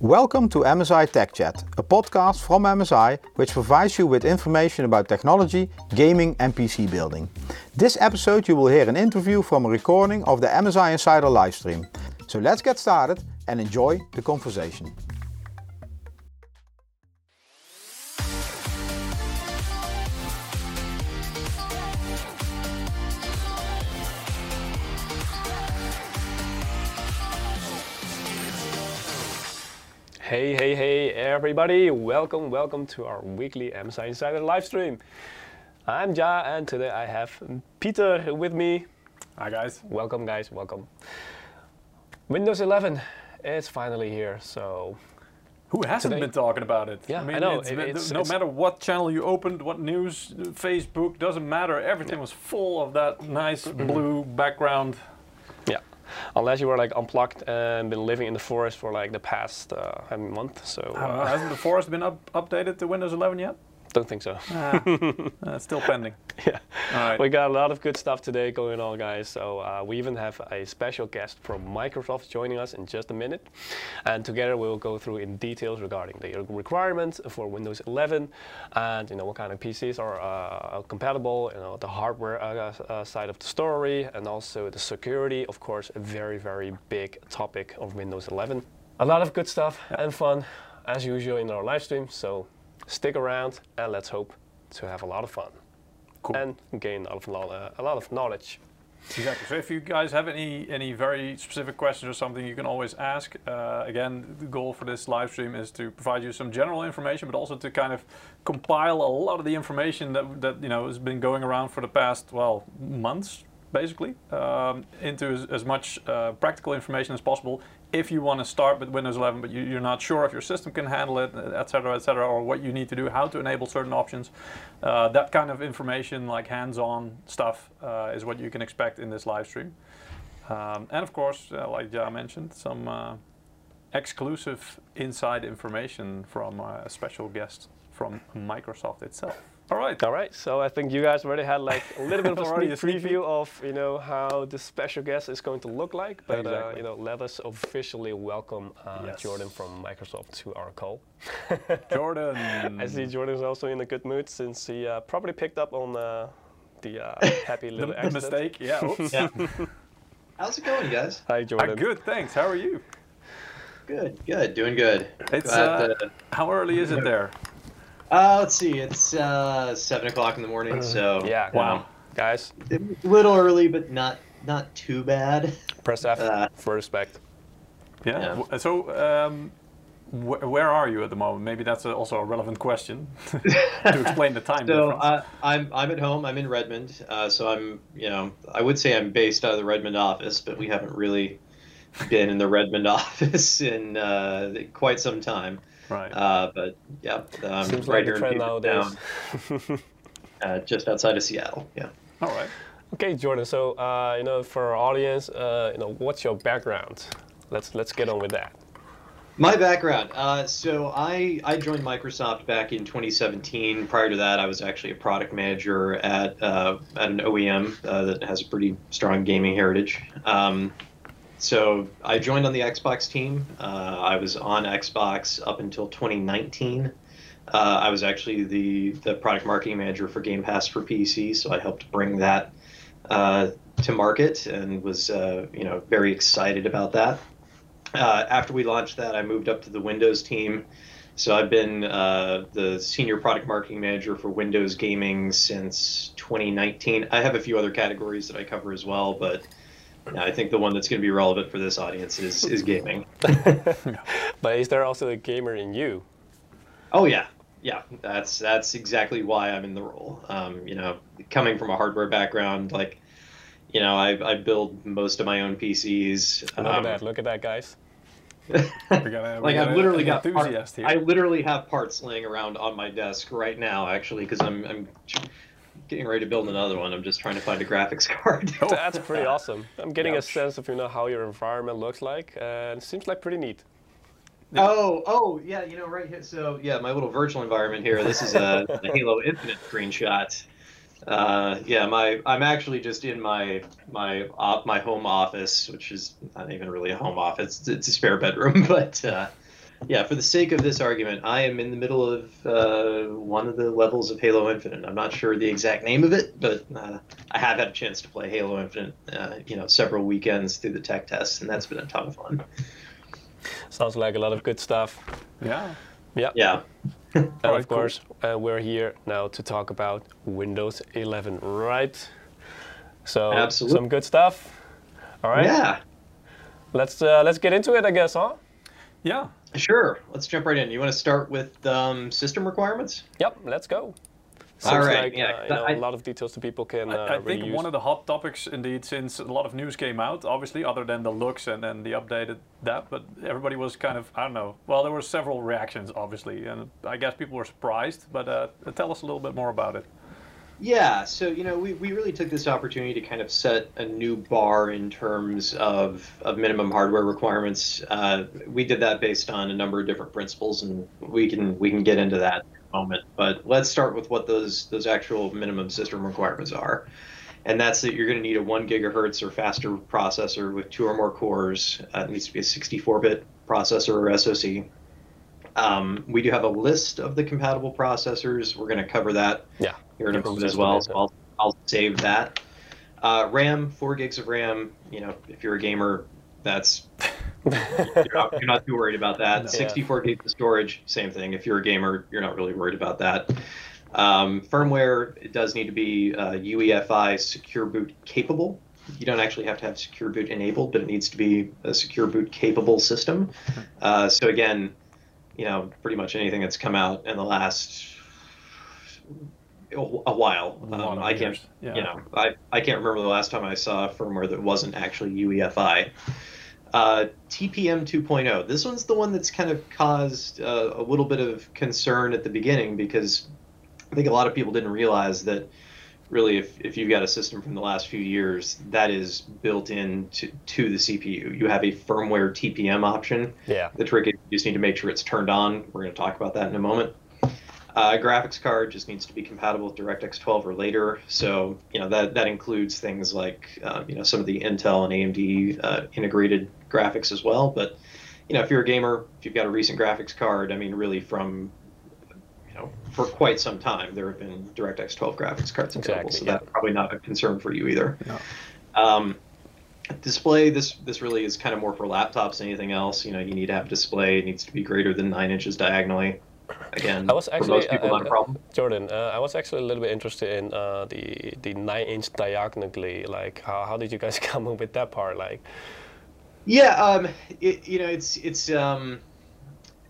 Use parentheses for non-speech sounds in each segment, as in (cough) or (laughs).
Welcome to MSI Tech Chat, a podcast from MSI which provides you with information about technology, gaming and PC building. This episode you will hear an interview from a recording of the MSI Insider livestream. So let's get started and enjoy the conversation. Hey, hey, hey, everybody! Welcome, welcome to our weekly MSI Insider live stream. I'm Ja, and today I have Peter with me. Hi guys. Welcome, guys, welcome. Windows 11 is finally here, so Who hasn't Today- been talking about it? Yeah, I know, It's it- it's- no it's- matter what channel you opened, what news, Facebook, doesn't matter. Everything was full of that nice blue background. yeah. Unless you were like unplugged and been living in the forest for like the past uh, month, so know, uh, hasn't the forest been up, updated to Windows 11 yet? Don't think so. Ah, (laughs) uh, still pending. (laughs) yeah. All right. We got a lot of good stuff today going on, guys. So uh, we even have a special guest from Microsoft joining us in just a minute, and together we will go through in details regarding the requirements for Windows 11, and you know what kind of PCs are uh, compatible, you know the hardware uh, uh, side of the story, and also the security. Of course, a very very big topic of Windows 11. A lot of good stuff and fun, as usual in our live stream. So stick around and let's hope to have a lot of fun Cool. and gain a lot of, uh, a lot of knowledge. Exactly. So if you guys have any any very specific questions or something, you can always ask. Uh, again, the goal for this live stream is to provide you some general information, but also to kind of compile a lot of the information that that you know has been going around for the past well months, basically, um, into as, as much uh, practical information as possible. If you want to start with Windows 11, but you, you're not sure if your system can handle it, et cetera, et cetera, or what you need to do, how to enable certain options, uh, that kind of information, like hands-on stuff, uh, is what you can expect in this live stream. Um, and of course, uh, like Ja mentioned, some uh, exclusive inside information from uh, a special guest from Microsoft itself. All right. All right, so I think you guys already had like a little bit of (laughs) a sneak a sneak preview of you know how the special guest is going to look like, but uh, you know let us officially welcome uh, Yes. Jordan from Microsoft to our call. (laughs) Jordan. I see Jordan is also in a good mood since he uh, probably picked up on uh, the uh, happy (laughs) little the accident. mistake. Yeah. Oops. Yeah. How's it going, guys? Hi Uh, Jordan. good. Thanks. How are you? Good, good, doing good. It's uh, to- how early is it there? Uh, let's see, it's uh, seven o'clock in the morning, so Uh, Yeah. Wow. Guys, a little early, but not not too bad. press F Uh, for respect. Yeah. Yeah. So, um, wh- where are you at the moment? Maybe that's a, also a relevant question (laughs) to explain the time (laughs) So difference. uh, I'm I'm at home. I'm in Redmond. Uh, so I'm you know I would say I'm based out of the Redmond office, but we haven't really been in the Redmond (laughs) office in uh, quite some time. Right. Uh, but yeah, um, Seems like right the here trend in Puget nowadays. Sound, uh, just outside of Seattle. Yeah. All right. Okay, Jordan. So, uh, you know, for our audience, uh, you know, what's your background? Let's let's get on with that. My background. Uh, so I, I joined Microsoft back in 2017. Prior to that, I was actually a product manager at uh, at an OEM uh, that has a pretty strong gaming heritage. Um, so I joined on the Xbox team. Uh, I was on Xbox up until 2019. Uh, I was actually the the product marketing manager for Game Pass for PC. So I helped bring that uh, to market and was uh, you know very excited about that uh, after we launched that, I moved up to the Windows team. So I've been uh, the senior product marketing manager for Windows gaming since 2019. I have a few other categories that I cover as well, but yeah, I think the one that's going to be relevant for this audience is is gaming. (laughs) But is there also a gamer in you? Oh yeah, yeah. That's that's exactly why I'm in the role. Um, you know, coming from a hardware background, like you know, I, I build most of my own PCs. Look at Um, that! Look at that, guys. (laughs) We got a, we like I've literally an got part- here. I literally have parts laying around on my desk right now, actually, because I'm I'm getting ready to build another one. I'm just trying to find a graphics (laughs) card. Oh. (laughs) That's pretty (laughs) awesome. I'm getting a sense of you know how your environment looks like, and it seems like pretty neat. oh, oh, yeah, you know, right here. So yeah, my little virtual environment here. This is a, a Halo Infinite screenshot. Uh, yeah, my I'm actually just in my my op, my home office, which is not even really a home office. It's, it's a spare bedroom, but uh, yeah, for the sake of this argument, I am in the middle of uh, one of the levels of Halo Infinite. I'm not sure the exact name of it, but uh, I have had a chance to play Halo Infinite, uh, you know, several weekends through the tech tests, and that's been a ton of fun. Sounds like a lot of good stuff. Yeah. Yeah. Yeah. And Alright, of course, uh, we're here now to talk about Windows 11, right? So Absolutely. some good stuff. All right. Yeah. Let's uh, let's get into it, I guess, huh? Yeah. Sure. Let's jump right in. You want to start with um, system requirements? Yep. Let's go. All Seems right, Like, yeah, uh, you know, I- a lot of details that people can uh, I, I think use. one of the hot topics, indeed, since a lot of news came out, obviously, other than the looks and, and the updated that, but everybody was kind of, I don't know. Well, there were several reactions, obviously, and I guess people were surprised, but uh, tell us a little bit more about it. Yeah, so you know, we, we really took this opportunity to kind of set a new bar in terms of, of minimum hardware requirements. Uh, we did that based on a number of different principles, and we can we can get into that in a moment. But let's start with what those those actual minimum system requirements are, and that's that you're going to need a one gigahertz or faster processor with two or more cores. Uh, it needs to be a 64-bit processor or SoC. Um, we do have a list of the compatible processors. We're going to cover that Yeah. Here in a moment as well. So I'll, I'll save that. Uh, RAM, four gigs of RAM. You know, if you're a gamer, that's (laughs) you're, not, you're not too worried about that. No. 64 gigs of storage, same thing. If you're a gamer, you're not really worried about that. Um, firmware, it does need to be uh, UEFI secure boot capable. You don't actually have to have secure boot enabled, but it needs to be a secure boot capable system. Uh, so again, you know, pretty much anything that's come out in the last a while. A Um, I can't, yeah. you know, I, I can't remember the last time I saw firmware that wasn't actually UEFI. Uh, TPM 2.0. oh, This one's the one that's kind of caused uh, a little bit of concern at the beginning because I think a lot of people didn't realize that really if, if you've got a system from the last few years, that is built into to the CPU. You have a firmware TPM option. Yeah. The trick is you just need to make sure it's turned on. We're going to talk about that in a moment. Uh, graphics card just needs to be compatible with DirectX 12 or later. So you know that that includes things like um, you know some of the Intel and AMD uh, integrated graphics as well. But you know if you're a gamer, if you've got a recent graphics card, I mean really from you know for quite some time there have been DirectX 12 graphics cards available. Exactly, so yeah. that's probably not a concern for you either. No. Um, display this this really is kind of more for laptops than anything else. You know you need to have a display. It needs to be greater than nine inches diagonally. Again, I was for actually, most people uh, not a problem. Jordan, uh, I was actually a little bit interested in uh, the the nine inch diagonally. Like, how, how did you guys (laughs) come up with that part? Like, Yeah, um, it, you know, it's it's um,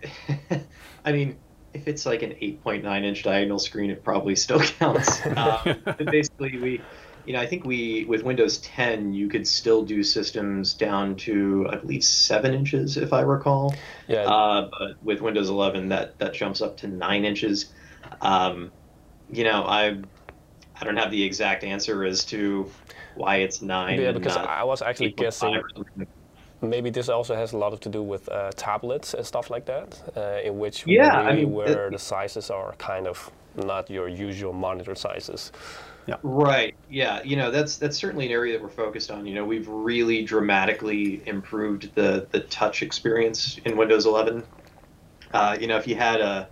(laughs) I mean, if it's like an 8.9 inch diagonal screen, it probably still (laughs) counts. um, basically, we, you know, I think we with Windows 10, you could still do systems down to I believe seven inches, if I recall. yeah, Uh, but with Windows 11, that that jumps up to nine inches. Um, you know, I I don't have the exact answer as to why it's nine. yeah, because I was actually guessing maybe this also has a lot of to do with uh, tablets and stuff like that, uh, in which Yeah, I mean, where it- the sizes are kind of not your usual monitor sizes. Right. Yeah. You know, that's that's certainly an area that we're focused on. You know, we've really dramatically improved the the touch experience in Windows 11. Uh, you know, if you had a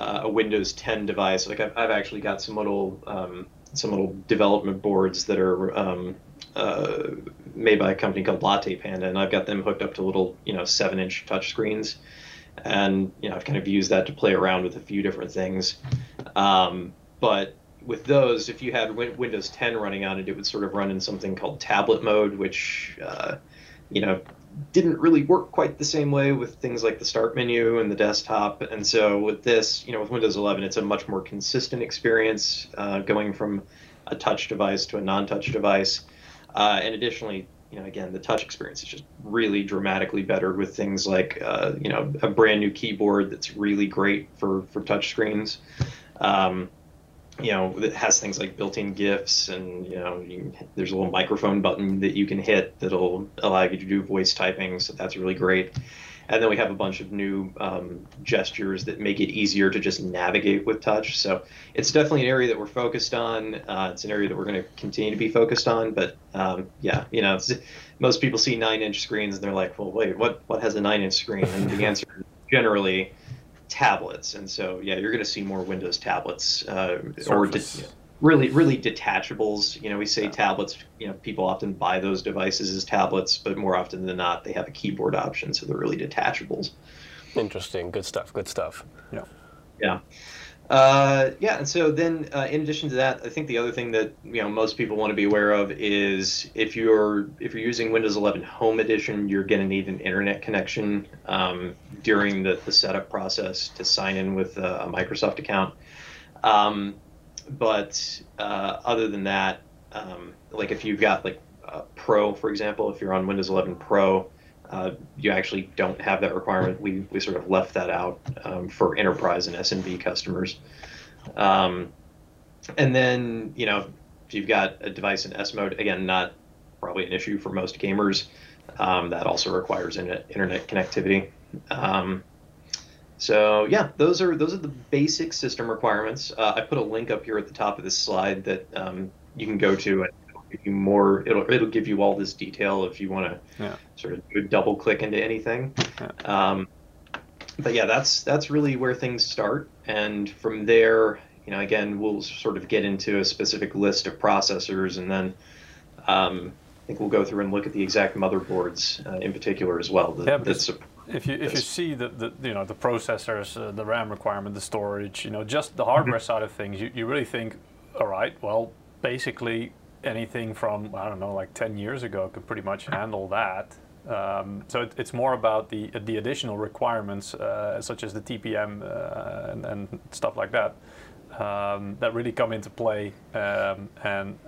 a Windows 10 device, like I've, I've actually got some little um, some little development boards that are um, uh, made by a company called LattePanda, and I've got them hooked up to little you know seven inch touch screens, and you know I've kind of used that to play around with a few different things. Um, but with those, if you had Win- Windows 10 running on it, it would sort of run in something called tablet mode, which uh, you know didn't really work quite the same way with things like the start menu and the desktop. And so with this, you know, with Windows 11, it's a much more consistent experience uh, going from a touch device to a non-touch device. Uh, and additionally, you know, again, the touch experience is just really dramatically better with things like, uh, you know, a brand new keyboard that's really great for for touch screens. Um, you know, it has things like built-in GIFs, and you know, you can, there's a little microphone button that you can hit that'll allow you to do voice typing. So that's really great. And then we have a bunch of new um, gestures that make it easier to just navigate with touch. So it's definitely an area that we're focused on. Uh, it's an area that we're going to continue to be focused on. But um, yeah, you know, most people see nine-inch screens and they're like, "Well, wait, what? What has a nine-inch screen?" And the (laughs) answer, generally tablets, and so yeah, you're going to see more Windows tablets uh, or de- really really detachables. You know, we say tablets. You know, people often buy those devices as tablets, but more often than not, they have a keyboard option, so they're really detachables. Interesting. Good stuff. Good stuff. Yeah. Yeah. Uh, yeah, and so then, uh, in addition to that, I think the other thing that you know most people want to be aware of is if you're if you're using Windows 11 Home Edition, you're going to need an internet connection um, during the, the setup process to sign in with a, Microsoft account. Um, but uh, other than that, um, like if you've got like uh, Pro, for example, if you're on Windows 11 Pro, uh, you actually don't have that requirement. We, we sort of left that out um, for enterprise and SMB customers. Um, and then, you know, if you've got a device in S mode, again, not probably an issue for most gamers. Um, that also requires internet, connectivity. Um, so yeah, those are those are the basic system requirements. Uh, I put a link up here at the top of this slide that um, you can go to and give you more. It'll it'll give you all this detail if you want to Yeah. sort of double click into anything. Yeah. Um, but yeah, that's that's really where things start, and from there, you know, again, we'll sort of get into a specific list of processors, and then um, I think we'll go through and look at the exact motherboards uh, in particular as well. Yeah, that if you if you see the, the you know the processors, uh, the RAM requirement, the storage, you know, just the hardware Mm-hmm. side of things, you, you really think, all right, well, basically anything from I don't know, like 10 years ago could pretty much handle that. Um, so it, it's more about the the additional requirements, uh, such as the TPM uh, and, and stuff like that, um, that really come into play. Um, and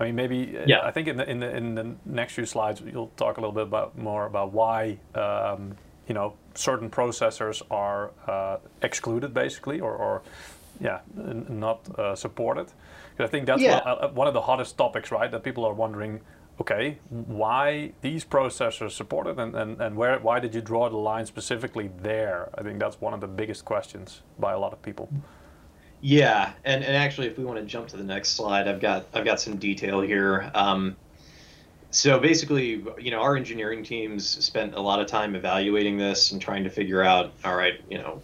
I mean, maybe uh, Yeah. I think in the in the in the next few slides you'll talk a little bit about more about why um, you know certain processors are uh, excluded basically, or, or yeah, not uh, supported. 'Cause I think that's Yeah. one, uh, one of the hottest topics, right? That people are wondering. Okay, why these processors supported, and, and, and where why did you draw the line specifically there? I think that's one of the biggest questions by a lot of people. Yeah, and, and actually, if we want to jump to the next slide, I've got I've got some detail here. Um, so basically, you know, our engineering teams spent a lot of time evaluating this and trying to figure out, all right, you know,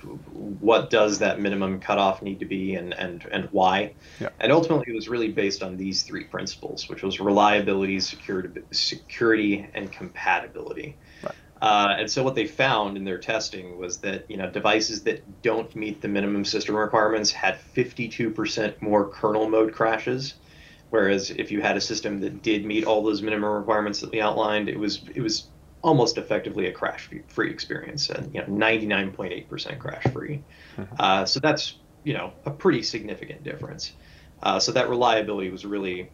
what does that minimum cutoff need to be, and and and why. Yeah. And ultimately, it was really based on these three principles, which was reliability, security, security, and compatibility. Right. Uh, and so what they found in their testing was that you know devices that don't meet the minimum system requirements had 52% more kernel mode crashes, whereas if you had a system that did meet all those minimum requirements that we outlined, it was it was almost effectively a crash free experience, and you know 99.8% crash free. Uh, so that's you know a pretty significant difference. Uh, so that reliability was really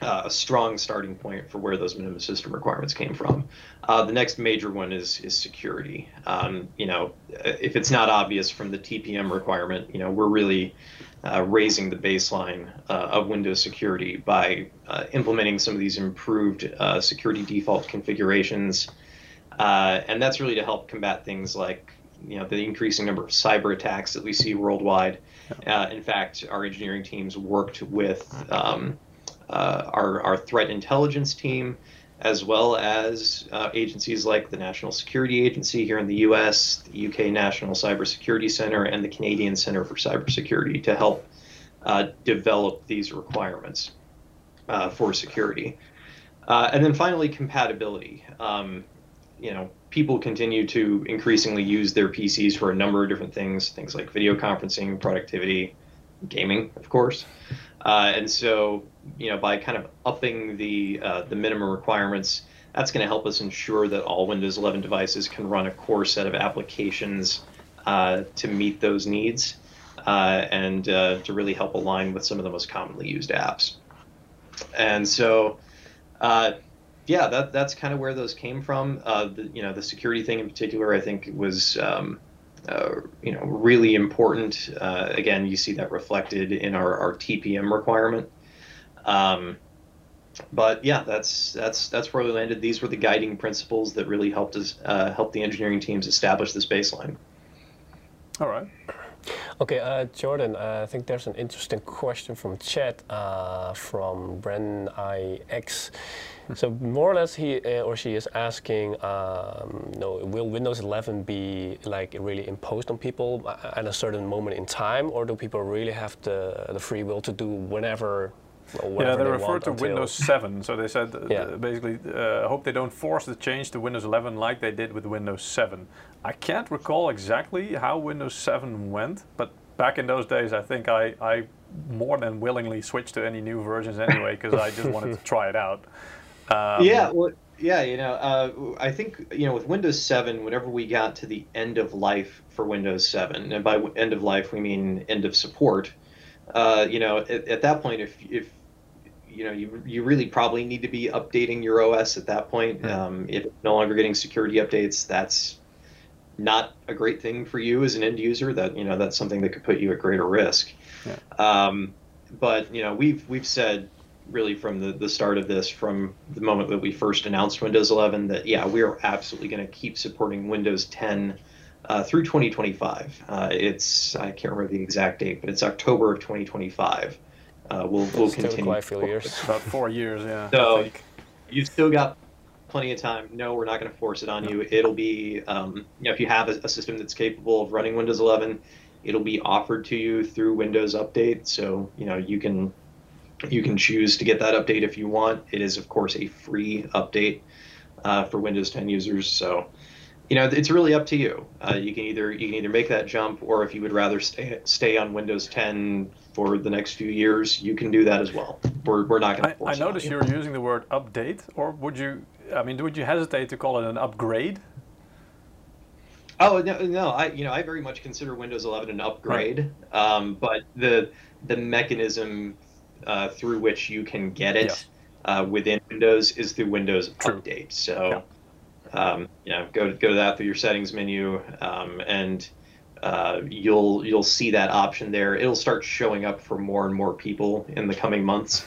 uh, a strong starting point for where those minimum system requirements came from. Uh, the next major one is is security. Um, you know, if it's not obvious from the TPM requirement, you know, we're really uh, raising the baseline uh, of Windows security by uh, implementing some of these improved uh, security default configurations, uh, and that's really to help combat things like you know the increasing number of cyber attacks that we see worldwide. Uh, in fact, our engineering teams worked with um, uh, our, our threat intelligence team, as well as uh, agencies like the National Security Agency here in the US, the UK National Cybersecurity Center, and the Canadian Center for Cybersecurity to help uh, develop these requirements uh, for security. Uh, and then finally, compatibility. Um, you know, people continue to increasingly use their PCs for a number of different things, things like video conferencing, productivity, gaming, of course. Uh, and so, you know, by kind of upping the uh, the minimum requirements, that's going to help us ensure that all Windows 11 devices can run a core set of applications uh, to meet those needs, uh, and uh, to really help align with some of the most commonly used apps. And so, uh, yeah, that that's kind of where those came from. The, you know, the security thing in particular, I think was. Um, uh, you know, really important. Uh, again, you see that reflected in our, our TPM requirement. Um, but yeah, that's that's that's where we landed. These were the guiding principles that really helped us uh, help the engineering teams establish this baseline. All right. Okay, uh, Jordan, uh, I think there's an interesting question from chat uh, from Bren IX. So more or less, he uh, or she is asking, um, you know, will Windows 11 be like really imposed on people at a certain moment in time, or do people really have the the free will to do whenever? Yeah, they, they referred to Windows (laughs) 7. So they said, uh, Yeah. basically, uh, hope they don't force the change to Windows 11 like they did with Windows 7. I can't recall exactly how Windows 7 went, but back in those days, I think I, I more than willingly switched to any new versions anyway because I just wanted to try it out. Um, yeah, well, yeah, you know, uh, I think you know with Windows 7, whenever we got to the end of life for Windows 7, and by end of life we mean end of support. Uh, you know, at, at that point, if if you know you you really probably need to be updating your OS at that point. Um, if no longer getting security updates, that's not a great thing for you as an end user. That you know that's something that could put you at greater risk. Yeah. Um, but you know we've we've said really from the, the start of this, from the moment that we first announced Windows 11, that yeah, we are absolutely going to keep supporting Windows 10 uh, through 2025. Uh, it's I can't remember the exact date, but it's October of 2025. Uh, we'll we'll Still continue. quite a few years. About four years, yeah. So- I think. You've still got plenty of time. No, we're not going to force it on you. It'll be um, you know if you have a, a system that's capable of running Windows 11, it'll be offered to you through Windows Update. So you know you can you can choose to get that update if you want. It is of course a free update uh, for Windows 10 users. So you know it's really up to you. Uh, you can either you can either make that jump, or if you would rather stay stay on Windows 10 for the next few years, you can do that as well. We're, we're not going I, to I force it on noticed you. are using the word update, or would you? I mean, would you hesitate to call it an upgrade? Oh no, no, I you know I very much consider Windows 11 an upgrade, um, but the the mechanism uh, through which you can get it Yes. uh, within Windows is through Windows True. Update. So, um, you know, go go to that through your settings menu, um, and uh, you'll you'll see that option there. It'll start showing up for more and more people in the coming months.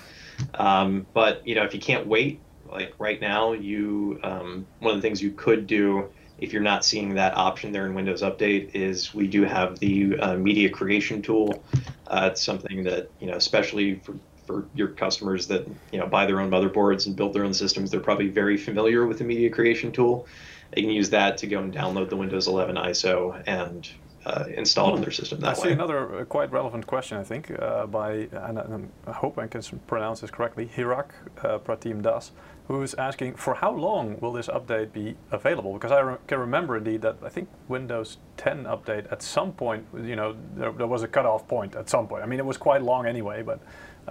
Um, but you know, if you can't wait, like right now, you um, one of the things you could do if you're not seeing that option there in Windows Update is we do have the uh, media creation tool. Uh, it's something that you know, especially for for your customers that you know buy their own motherboards and build their own systems, they're probably very familiar with the media creation tool. They can use that to go and download the Windows 11 ISO and uh, install it on their system that I that see another uh, quite relevant question, I think, uh, by, and, and I hope I can pronounce this correctly, Hirak uh, Pratim Das, who is asking, for how long will this update be available? Because I re- can remember indeed that I think Windows 10 update at some point, you know, there, there was a cutoff point at some point. I mean, it was quite long anyway, but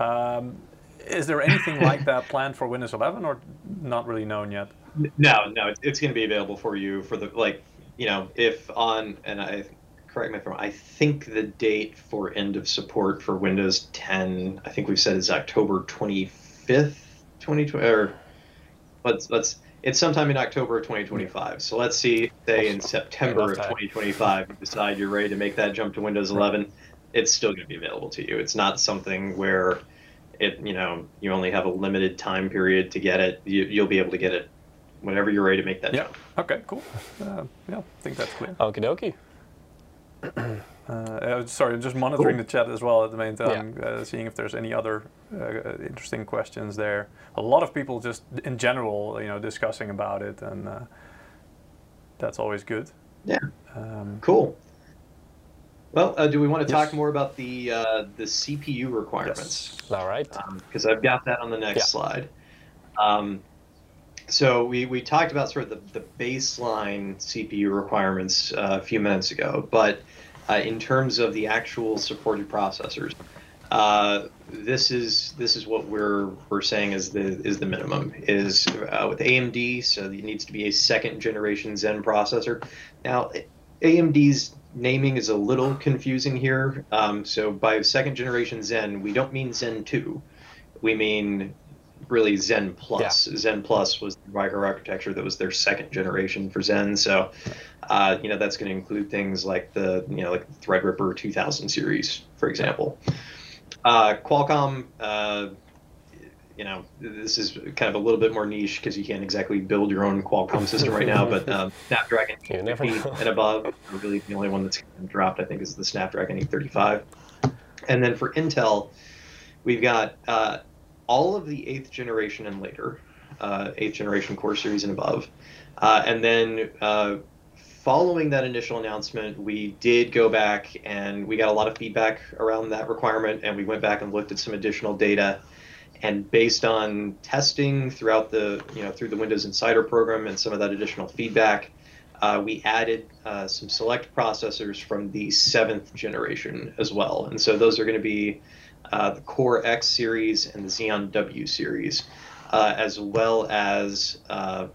um, is there anything like that (laughs) planned for Windows 11 or not really known yet? No, no, it's, it's going to be available for you for the like, you know, if on and I correct me if I'm wrong. I think the date for end of support for Windows 10, I think we've said is October 25th, 2020, or let's let's. It's sometime in October of 2025. So let's see, say in September of 2025, you decide you're ready to make that jump to Windows 11. It's still going to be available to you. It's not something where it, you know, you only have a limited time period to get it. You, you'll be able to get it whenever you're ready to make that jump. Yeah. jump. Okay, cool. Uh, yeah, I think that's clear. Okie dokie. (clears throat) Uh, uh, sorry, I'm just monitoring Cool. the chat as well at the meantime, uh, seeing if there's any other uh, interesting questions there. A lot of people just in general, you know, discussing about it, and uh, that's always good. Yeah. Um, Cool. Well, uh, do we want to Yes. talk more about the uh, the CPU requirements? yes. All right. because I've got that on the next Yeah. slide. Um, so we, we talked about sort of the, the baseline CPU requirements uh, a few minutes ago, but uh, in terms of the actual supported processors, uh, this is this is what we're we're saying is the is the minimum is uh, with AMD. So it needs to be a second generation Zen processor. Now, AMD's naming is a little confusing here. Um, so by second generation Zen, we don't mean Zen 2. We mean really Zen Plus. Zen Plus was the microarchitecture that was their second generation for Zen. So, uh, you know, that's going to include things like the, you know, like Threadripper 2000 series, for example. Uh, Qualcomm, uh, you know, this is kind of a little bit more niche because you can't exactly build your own Qualcomm system right now, but um, (laughs) Snapdragon 850 and above, really the only one that's dropped, I think, is the Snapdragon 835. And then for Intel, we've got uh, all of the eighth generation and later. uh, eighth generation core series and above. Uh, and then uh, following that initial announcement, we did go back and we got a lot of feedback around that requirement, and we went back and looked at some additional data. And based on testing throughout the, you know, through the Windows Insider program and some of that additional feedback, uh, we added uh, some select processors from the seventh generation as well. And so those are going to be uh, the Core X series and the Xeon W series, uh, as well as uh,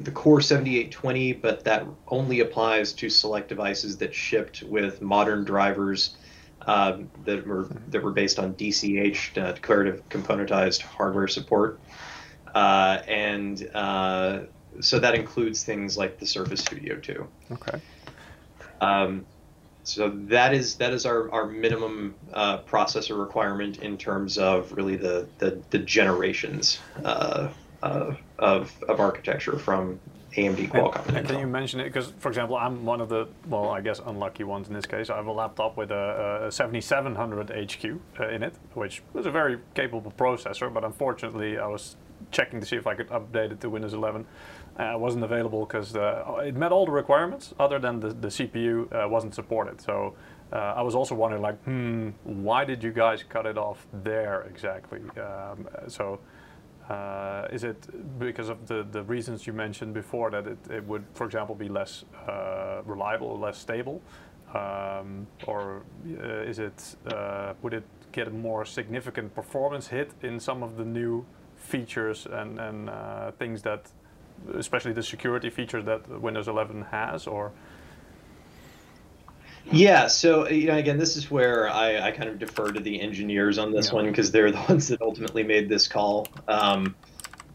the Core 7820, but that only applies to select devices that shipped with modern drivers um, that were that were based on DCH, uh, declarative componentized hardware support, uh, and uh, so that includes things like the Surface Studio 2. Okay. Um, so that is that is our, our minimum uh, processor requirement in terms of really the the, the generations uh, uh, of of architecture from AMD, Qualcomm, and, and can you mention it? Because, for example, I'm one of the, well, I guess unlucky ones in this case. I have a laptop with a, a 7700 HQ uh, in it, which was a very capable processor, but unfortunately, I was checking to see if I could update it to Windows 11. Uh, wasn't available because uh, it met all the requirements, other than the, the CPU uh, wasn't supported. So uh, I was also wondering, like, hmm, why did you guys cut it off there exactly? Um, so. Uh, is it because of the, the reasons you mentioned before that it, it would, for example, be less uh, reliable, less stable? Um, or is it, would it get a more significant performance hit in some of the new features and, and things that, especially the security features that Windows 11 has? Or Yeah, so you know, again, this is where I, I kind of defer to the engineers on this Yeah. one because they're the (laughs) ones that ultimately made this call. Um,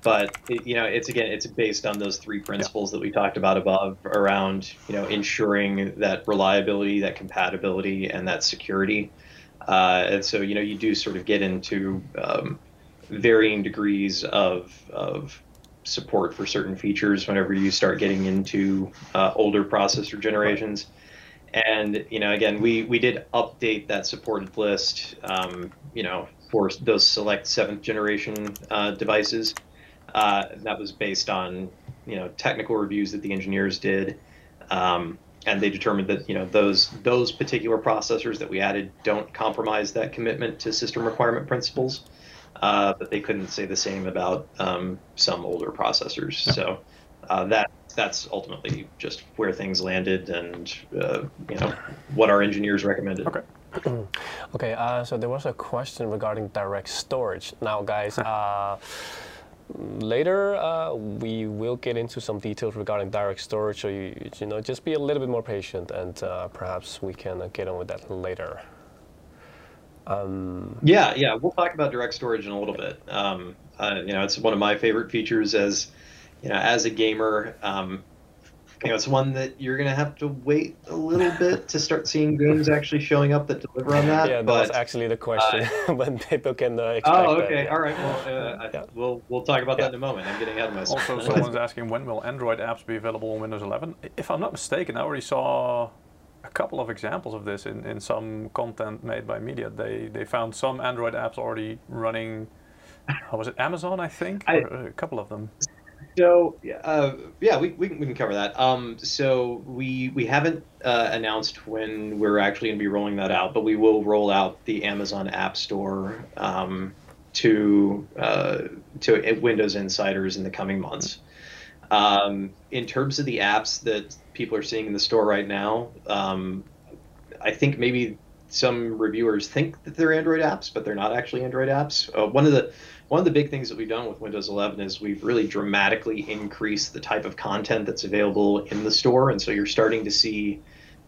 but it, you know, it's again, it's based on those three principles that we talked about above around you know ensuring that reliability, that compatibility, and that security. Uh, and so you know, you do sort of get into um, varying degrees of of support for certain features whenever you start getting into uh, older processor generations. And you know, again, we we did update that supported list, um, you know, for those select seventh generation uh, devices. Uh, that was based on you know technical reviews that the engineers did, um, and they determined that you know those those particular processors that we added don't compromise that commitment to system requirement principles. Uh, but they couldn't say the same about um, some older processors. So uh, that that's ultimately just where things landed and uh, you know what our engineers recommended. okay, (clears throat) Okay, uh, so there was a question regarding direct storage. Now, guys, (laughs) uh, later uh, we will get into some details regarding direct storage. So you, you know, just be a little bit more patient, and uh, perhaps we can uh, get on with that later. Um, Yeah, yeah, we'll talk about direct storage in a little bit. Um, uh, you know, it's one of my favorite features as you know as a gamer. Um, you know, it's one that you're gonna have to wait a little bit to start seeing games actually showing up that deliver on that. yeah, that but was actually the question. (laughs) when people can uh, expect oh, that, okay, yeah. all right. Well, uh, I- Yeah. we'll we'll talk about that in a moment. I'm getting ahead of myself. Also, (laughs) someone's asking when will Android apps be available on Windows 11? If I'm not mistaken, I already saw a couple of examples of this in, in some content made by media. They they found some Android apps already running. How was it Amazon? I think I- Or a couple of them. So uh, yeah, we, we, can, we can cover that. Um, so we we haven't uh, announced when we're actually going to be rolling that out, but we will roll out the Amazon App Store um, to uh, to Windows insiders in the coming months. Um, in terms of the apps that people are seeing in the store right now, um, I think maybe some reviewers think that they're Android apps, but they're not actually Android apps. Uh, one of the one of the big things that we've done with Windows 11 is we've really dramatically increased the type of content that's available in the store, and so you're starting to see,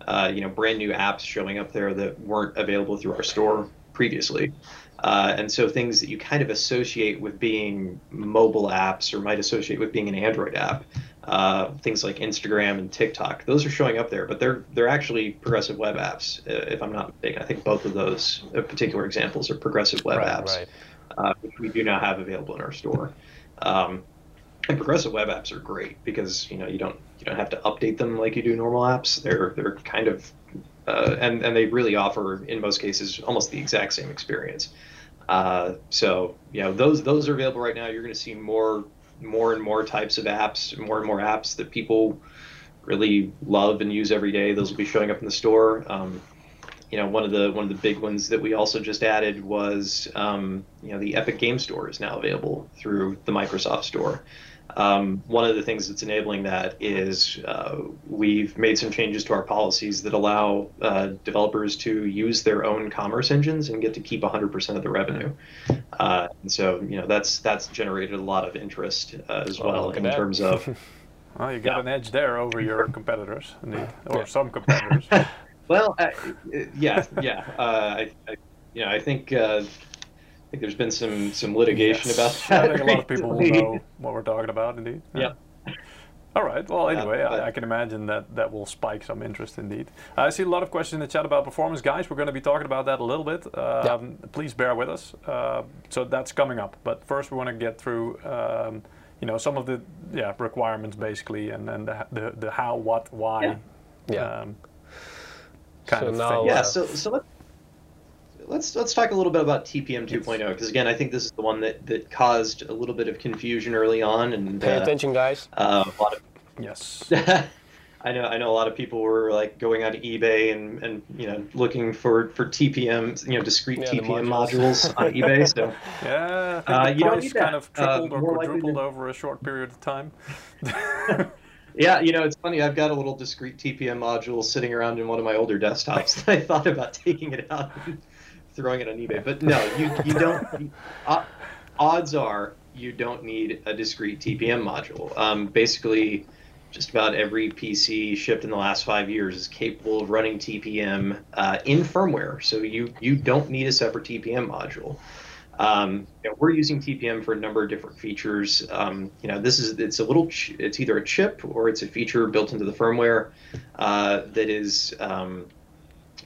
uh, you know, brand new apps showing up there that weren't available through our store previously. Uh, and so things that you kind of associate with being mobile apps or might associate with being an Android app, uh, things like Instagram and TikTok, those are showing up there, but they're they're actually progressive web apps, uh, if I'm not mistaken. I think both of those uh, particular examples are progressive web right, apps right. uh, which we do now have available in our store. Um, and progressive web apps are great because you know you don't you don't have to update them like you do normal apps. They're they're kind of uh, and and they really offer in most cases almost the exact same experience. Uh, so you know those those are available right now. You're going to see more more and more types of apps, more and more apps that people really love and use every day. Those will be showing up in the store. Um, you know, one of the one of the big ones that we also just added was um, you know the Epic Game Store is now available through the Microsoft Store. Um, one of the things that's enabling that is uh, we've made some changes to our policies that allow uh, developers to use their own commerce engines and get to keep 100% of the revenue. Uh, and so, you know, that's that's generated a lot of interest uh, as well in that. terms of. (laughs) Well, you got Yeah. an edge there over your (laughs) competitors, indeed, or some competitors. (laughs) well, uh, yeah, yeah. Uh, I, I, you know, I think. I think there's been some some litigation Yes. about I that. think a lot of people will know (laughs) what we're talking about, indeed. Yep. All right. Well, Yeah, anyway, but- I, I can imagine that that will spike some interest indeed. I see a lot of questions in the chat about performance, guys. We're going to be talking about that a little bit. Um, Please bear with us. Uh, so that's coming up. But first, we want to get through, um, you know, some of the yeah requirements basically, and and the the, the how, what, why. Yeah. Yeah. Um, kind So of now, thing. yeah uh, so so let, let's let's talk a little bit about TPM 2.0 because again I think this is the one that that caused a little bit of confusion early on and Pay uh, attention, guys. uh, a lot of Yes. (laughs) I know I know a lot of people were like going on eBay and and you know looking for for TPM you know discrete Yeah, TPM modules. modules on (laughs) eBay so Yeah, Uh, you don't need kind that. of tripled Uh, or quadrupled over a short period of time. (laughs) yeah you know it's funny I've got a little discrete TPM module sitting around in one of my older desktops that I thought about taking it out and throwing it on eBay but no you you don't you- uh, odds are you don't need a discrete TPM module um, basically just about every PC shipped in the last five years is capable of running TPM uh, in firmware. So you you don't need a separate TPM module. Um, you know, we're using TPM for a number of different features. Um, you know, this is it's a little ch- it's either a chip or it's a feature built into the firmware uh, that is. Um,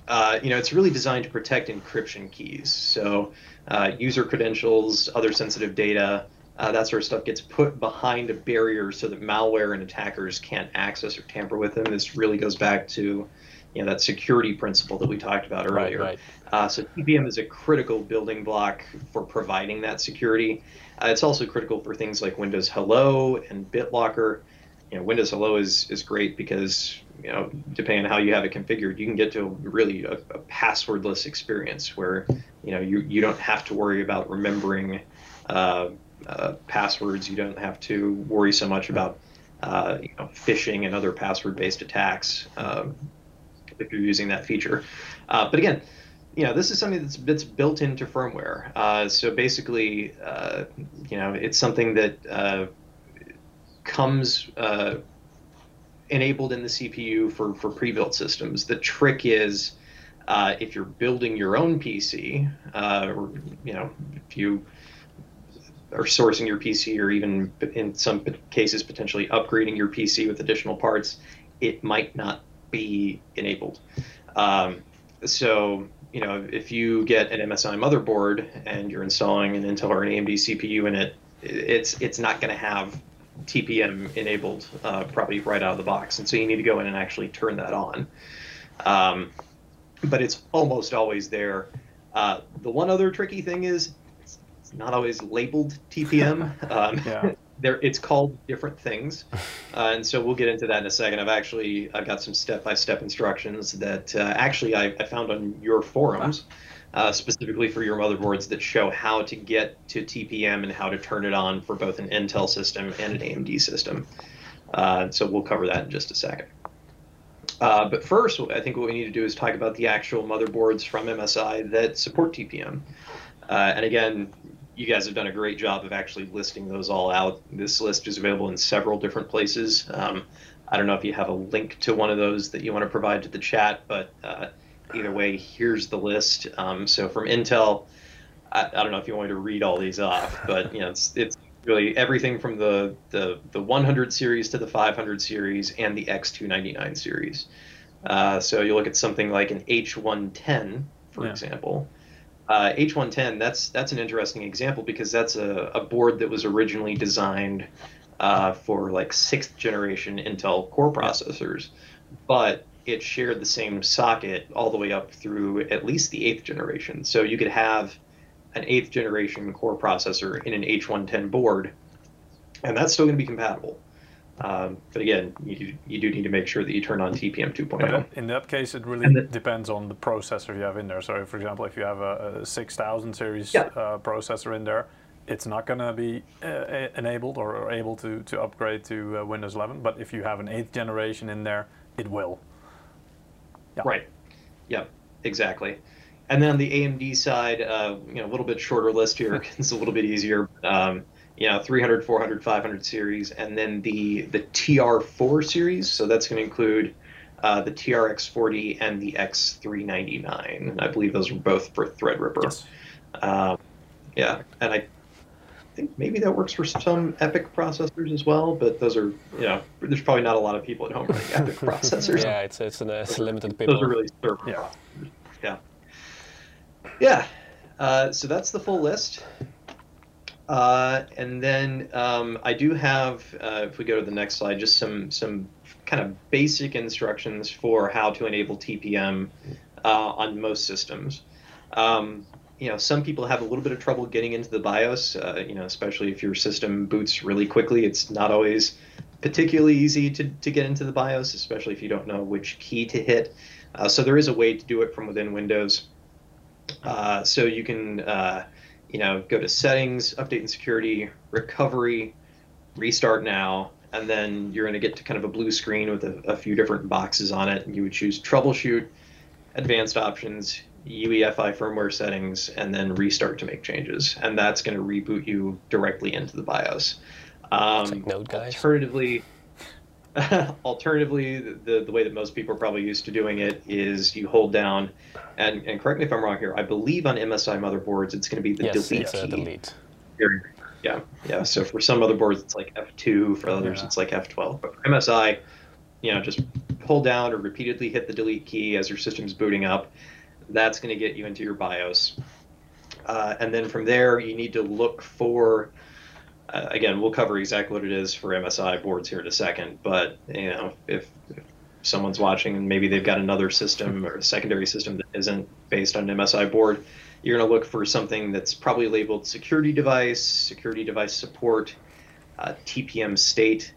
uh, you know, it's really designed to protect encryption keys. So, uh, user credentials, other sensitive data, uh, that sort of stuff gets put behind a barrier so that malware and attackers can't access or tamper with them. This really goes back to, you know, that security principle that we talked about Right, earlier. right. Uh, so TPM is a critical building block for providing that security. Uh, it's also critical for things like Windows Hello and BitLocker. You know, Windows Hello is is great because you know, depending on how you have it configured, you can get to really a, a passwordless experience where you know you you don't have to worry about remembering uh, uh, passwords. You don't have to worry so much about uh, you know, phishing and other password-based attacks um, if you're using that feature. Uh, but again, you know, this is something that's that's built into firmware. Uh, so basically, uh, you know, it's something that comes enabled in the CPU for for pre-built systems. The trick is. Uh, if you're building your own PC, uh, or you know, if you are sourcing your PC, or even in some cases potentially upgrading your PC with additional parts, it might not be enabled. Um, so you know, if you get an MSI motherboard and you're installing an Intel or an AMD CPU in it, it's it's not going to have TPM enabled uh, probably right out of the box, and so you need to go in and actually turn that on. Um, but it's almost always there. Uh, the one other tricky thing is it's, it's not always labeled TPM. (laughs) Um, Yeah. (laughs) there, it's called different things, (laughs) uh, and so we'll get into that in a second. I've actually I've got some step-by-step instructions that uh, actually I, I found on your forums. Uh, specifically for your motherboards that show how to get to TPM and how to turn it on for both an Intel system and an AMD system. Uh, so we'll cover that in just a second. Uh, but first, I think what we need to do is talk about the actual motherboards from MSI that support TPM. Uh, and again, you guys have done a great job of actually listing those all out. This list is available in several different places. Um, I don't know if you have a link to one of those that you want to provide to the chat, but uh, either way, here's the list. Um, so from Intel, I, I don't know if you want me to read all these off, but you know, it's it's really everything from the the the 100 series to the 500 series and the X299 series. Uh, so you look at something like an H110, for Yeah. example. Uh, H110, that's that's an interesting example because that's a, a board that was originally designed uh, for like sixth generation Intel core processors, but it shared the same socket all the way up through at least the eighth generation. So you could have an eighth generation core processor in an H110 board, and that's still going to be compatible. Um, but again, you, you do need to make sure that you turn on TPM 2.0. In that case, it really the- depends on the processor you have in there. So, for example, if you have a, a 6000 series Yeah. uh, processor in there, it's not going to be uh, enabled or, or able to, to upgrade to uh, Windows 11. But if you have an eighth generation in there, it will. Yeah. Right. Yep. Exactly. And then on the AMD side, uh, you know, a little bit shorter list here. (laughs) it's a little bit easier. Um, you know, 300, 400, 500 series, and then the the TR4 series. So that's going to include uh, the TRX40 and the X399. I believe those are both for Threadripper. Yes. Um, yeah, and I think maybe that works for some EPYC processors as well. But those are, you know, there's probably not a lot of people at home running EPYC (laughs) processors. Yeah, it's it's, an, it's a limited people. Those are really server Yeah. processors. Yeah. Yeah. Uh, so that's the full list. Uh, and then um, I do have, uh, if we go to the next slide, just some some kind of basic instructions for how to enable TPM uh, on most systems. Um, you know, some people have a little bit of trouble getting into the BIOS. Uh, you know, especially if your system boots really quickly, it's not always particularly easy to, to get into the BIOS, especially if you don't know which key to hit. Uh, so there is a way to do it from within Windows. Uh, so you can, uh, you know, go to Settings, Update and Security, Recovery, Restart Now, and then you're going to get to kind of a blue screen with a, a few different boxes on it. And you would choose Troubleshoot, Advanced Options, UEFI firmware settings, and then Restart to make changes. And that's going to reboot you directly into the BIOS. Um, Take note, guys. Alternatively, (laughs) alternatively, the, the way that most people are probably used to doing it is you hold down, and, and correct me if I'm wrong here. I believe on MSI motherboards it's going to be the yes, delete key. delete. Yeah, yeah. So for some motherboards it's like F2, for others Yeah. it's like F12. But for MSI, you know, just hold down or repeatedly hit the delete key as your system's booting up. That's going to get you into your BIOS. Uh, and then from there, you need to look for. Uh, again, we'll cover exactly what it is for MSI boards here in a second. But you know, if, if someone's watching and maybe they've got another system or a secondary system that isn't based on an MSI board, you're going to look for something that's probably labeled security device, security device support, uh, TPM state.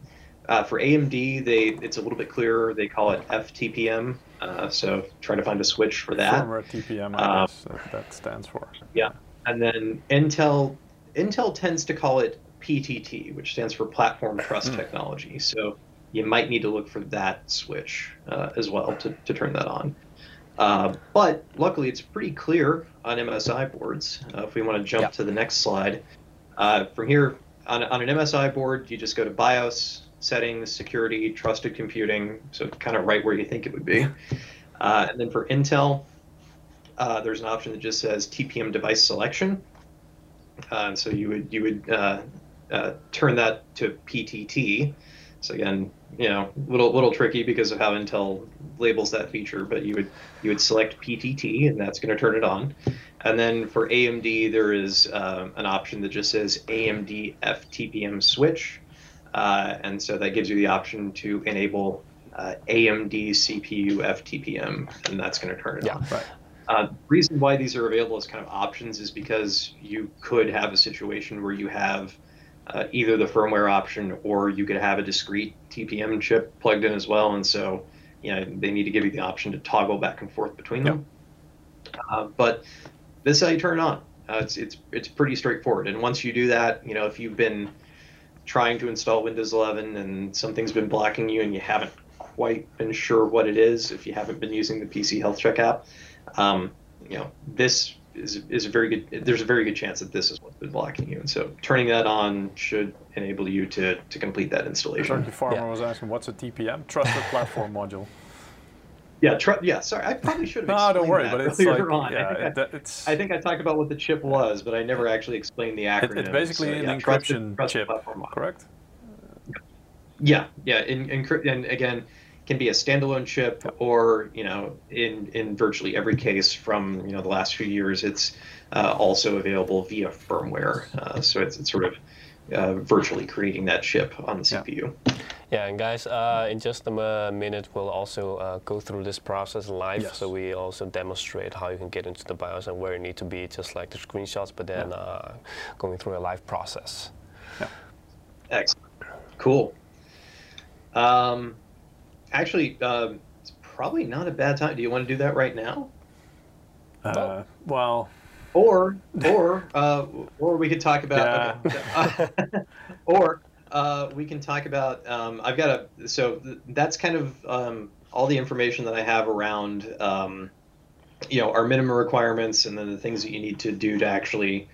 Uh, for AMD, they it's a little bit clearer. They call it FTPM. Uh, so try to find a switch for that. Firmware TPM, I guess that, that stands for. Yeah, and then Intel Intel tends to call it PTT, which stands for Platform Trust Technology. So you might need to look for that switch uh, as well to, to turn that on. Uh, but luckily, it's pretty clear on MSI boards. Uh, if we want to jump to the next slide, uh, from here on, on an MSI board, you just go to BIOS, Settings, Security, Trusted Computing. So kind of right where you think it would be. Uh, and then for Intel, uh, there's an option that just says TPM device selection. Uh, so you would you would uh, uh, turn that to PTT. So again, you know, little little tricky because of how Intel labels that feature, but you would you would select PTT, and that's going to turn it on. And then for AMD, there is um, an option that just says AMD FTPM switch, uh, and so that gives you the option to enable uh, AMD CPU FTPM, and that's going to turn it Yeah. on. Right. Uh, the reason why these are available as kind of options is because you could have a situation where you have uh, either the firmware option or you could have a discrete TPM chip plugged in as well, and so you know they need to give you the option to toggle back and forth between them. Uh, but this is how you turn it on. Uh, it's it's it's pretty straightforward, and once you do that, you know if you've been trying to install Windows 11 and something's been blocking you and you haven't quite been sure what it is, if you haven't been using the PC Health Check app, um, you know, this is, is a very good, there's a very good chance that this is what's been blocking you. And so turning that on should enable you to, to complete that installation. Turkey Farmer Yeah. was asking, what's a TPM? Trusted Platform Module. Yeah, tr- yeah, sorry, I probably should have (laughs) No, don't worry, but it's earlier like, on. yeah, I, think it, (laughs) that- it's, I, I think I talked about what the chip was, but I never actually explained the acronym. it- it's basically So, an yeah, encryption trusted chip, correct? Yeah, yeah, in, encrypt and again can be a standalone chip or you know in in virtually every case from you know the last few years it's uh, also available via firmware. Uh, so it's, it's sort of uh, virtually creating that chip on the CPU. Yeah, and guys, uh, in just a minute, we'll also uh, go through this process live. Yes. So we also demonstrate how you can get into the BIOS and where you need to be, just like the screenshots, but then uh, going through a live process. Excellent. Cool. Um, actually, uh, it's probably not a bad time. Do you want to do that right now? Uh, well, Or, or, uh, or we could talk about, okay. (laughs) or uh, we can talk about. Um, I've got a. So th- that's kind of um, all the information that I have around. Um, you know, our minimum requirements, and then the things that you need to do to actually,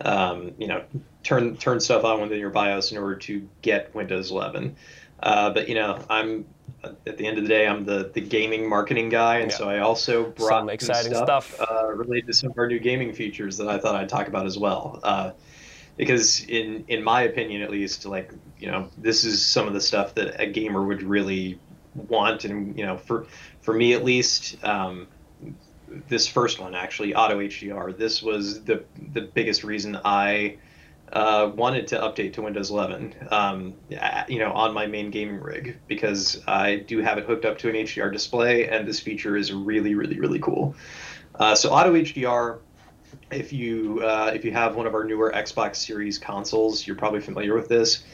um, you know, turn turn stuff on within your BIOS in order to get Windows 11. Uh, but you know, I'm at the end of the day, I'm the, the gaming marketing guy, and Yeah. so I also brought Some some exciting stuff, stuff. Uh, related to some of our new gaming features that I thought I'd talk about as well. Uh, because in in my opinion, at least, like you know, this is some of the stuff that a gamer would really want, and you know, for for me at least. Um, this first one actually auto HDR. This was the the biggest reason I uh, wanted to update to Windows 11. Um, you know, on my main gaming rig because I do have it hooked up to an HDR display, and this feature is really really really cool. Uh, so auto HDR. If you uh, if you have one of our newer Xbox Series consoles, you're probably familiar with this.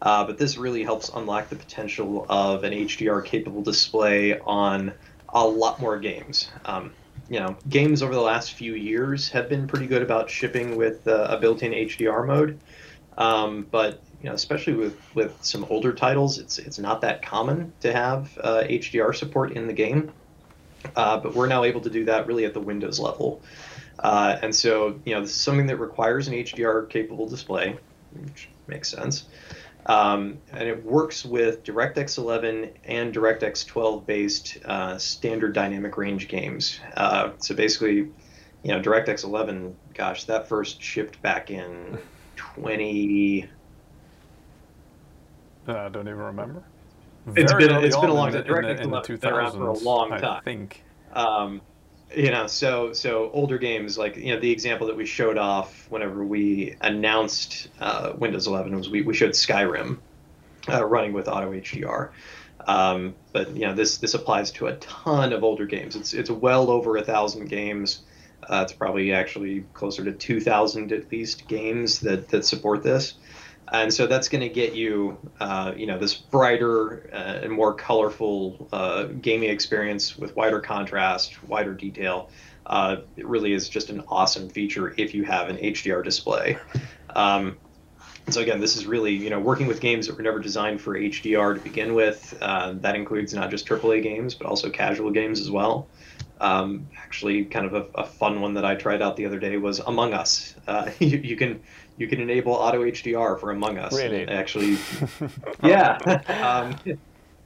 Uh, but this really helps unlock the potential of an HDR capable display on a lot more games. Um, you know, games over the last few years have been pretty good about shipping with uh, a built-in HDR mode, um, but you know, especially with with some older titles, it's it's not that common to have uh, HDR support in the game. Uh, but we're now able to do that really at the Windows level, uh, and so you know, this is something that requires an HDR capable display, which makes sense. Um, and it works with DirectX 11 and DirectX 12 based uh, standard dynamic range games. Uh, so basically, you know, DirectX 11, gosh, that first shipped back in 20. uh, I don't even remember. It's Very been- it's been a long time. DirectX in the 11 has been around for a 2000s, long I think. Um, you know, so so older games like you know the example that we showed off whenever we announced uh, Windows 11 was we, we showed Skyrim uh, running with auto HDR. Um, but you know this this applies to a ton of older games. It's it's well over a thousand games. Uh, it's probably actually closer to 2,000 at least games that that support this. And so that's going to get you, uh, you know, this brighter uh, and more colorful uh, gaming experience with wider contrast, wider detail. Uh, it really is just an awesome feature if you have an HDR display. Um, so again, this is really, you know, working with games that were never designed for HDR to begin with. Uh, that includes not just AAA games, but also casual games as well. Um, actually, kind of a, a fun one that I tried out the other day was Among Us. Uh, (laughs) you, you can you can enable auto HDR for Among Us. Really? Actually, (laughs) yeah. (laughs) um,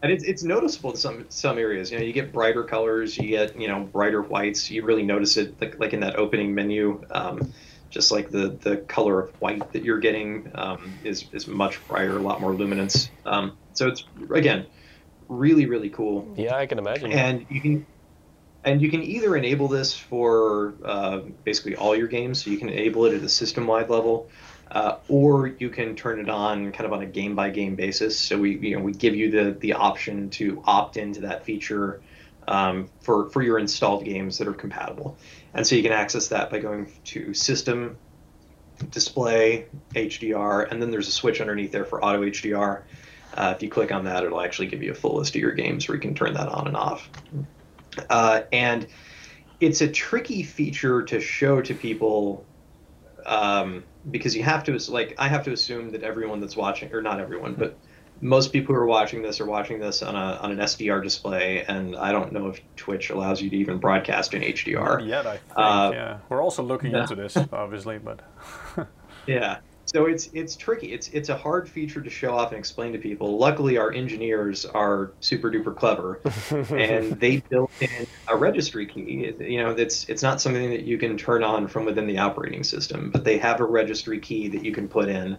and it's, it's noticeable in some some areas. You know, you get brighter colors, you get you know brighter whites. You really notice it like like in that opening menu. Um, just like the the color of white that you're getting um, is is much brighter, a lot more luminance. Um, so it's again really really cool Yeah, I can imagine. and you can and you can either enable this for uh, basically all your games so you can enable it at a system-wide level uh, or you can turn it on kind of on a game-by-game basis. So we you know we give you the the option to opt into that feature um, for for your installed games that are compatible. And so you can access that by going to system display HDR and then there's a switch underneath there for auto HDR uh, if you click on that, it'll actually give you a full list of your games where you can turn that on and off. Uh, and it's a tricky feature to show to people um, because you have to, like, I have to assume that everyone that's watching, or not everyone, but most people who are watching this are watching this on a on an SDR display, and I don't know if Twitch allows you to even broadcast in HDR. Not yet, I think. Uh, yeah, we're also looking yeah. into this, obviously, but (laughs) Yeah. So it's it's tricky. It's it's a hard feature to show off and explain to people. Luckily, our engineers are super duper clever, and (laughs) they built in a registry key. You know, it's it's not something that you can turn on from within the operating system, but they have a registry key that you can put in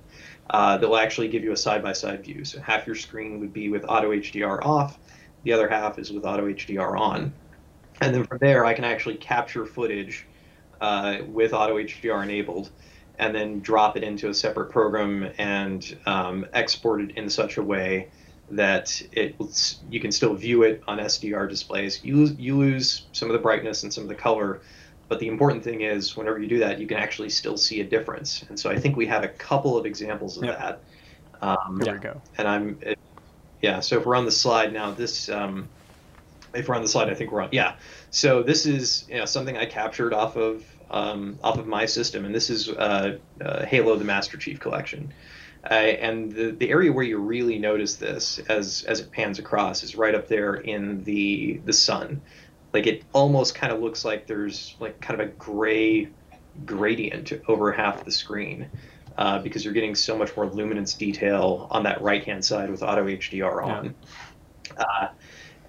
uh, that will actually give you a side by side view. So half your screen would be with auto HDR off, the other half is with auto HDR on, and then from there I can actually capture footage uh, with auto HDR enabled and then drop it into a separate program and um, export it in such a way that it you can still view it on SDR displays. You lose, you lose some of the brightness and some of the color, but the important thing is whenever you do that, you can actually still see a difference. And so I think we have a couple of examples of Yeah. that. Um, Here Yeah. we go. and I'm, it, yeah. So if we're on the slide now, this, um, if we're on the slide, I think we're on. Yeah. So this is you know something I captured off of um, off of my system, and this is uh, uh, Halo: The Master Chief Collection. Uh, and the, the area where you really notice this as as it pans across is right up there in the the sun. Like it almost kind of looks like there's like kind of a gray gradient over half the screen uh, because you're getting so much more luminance detail on that right hand side with auto HDR on. Uh,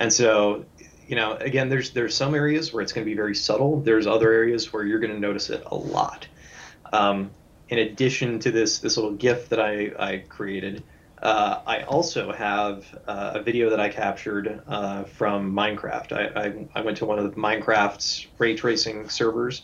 and so, you know, again, there's there's some areas where it's going to be very subtle. There's other areas where you're going to notice it a lot. Um, in addition to this this little GIF that I, I created, uh, I also have uh, a video that I captured uh, from Minecraft. I, I, I went to one of Minecraft's ray tracing servers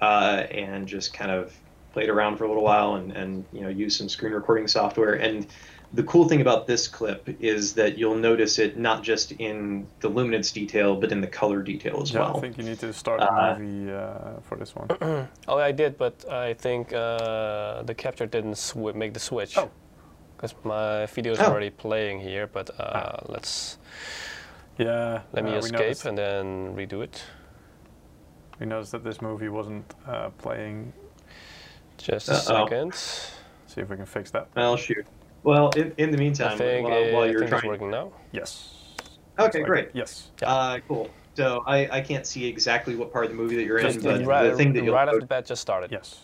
uh, and just kind of played around for a little while and, and you know used some screen recording software. And the cool thing about this clip is that you'll notice it not just in the luminance detail, but in the color detail as Yeah, well. I think you need to start Uh, the movie uh, for this one. (clears throat) Oh, I did, but I think uh, the capture didn't sw- make the switch. Oh. Because my video is Oh. already playing here, but uh, let's Yeah. let me uh, we escape and then redo it. We noticed that this movie wasn't uh, playing. Just a Uh-oh. second. See if we can fix that. Well, shoot. Well, in, in the meantime, think, while, while you're think it's trying, working now. Yes. Okay, Like- great. Yes. uh, cool. So I, I can't see exactly what part of the movie that you're in, Just but right, the thing that you'll right off the bat just started. Yes.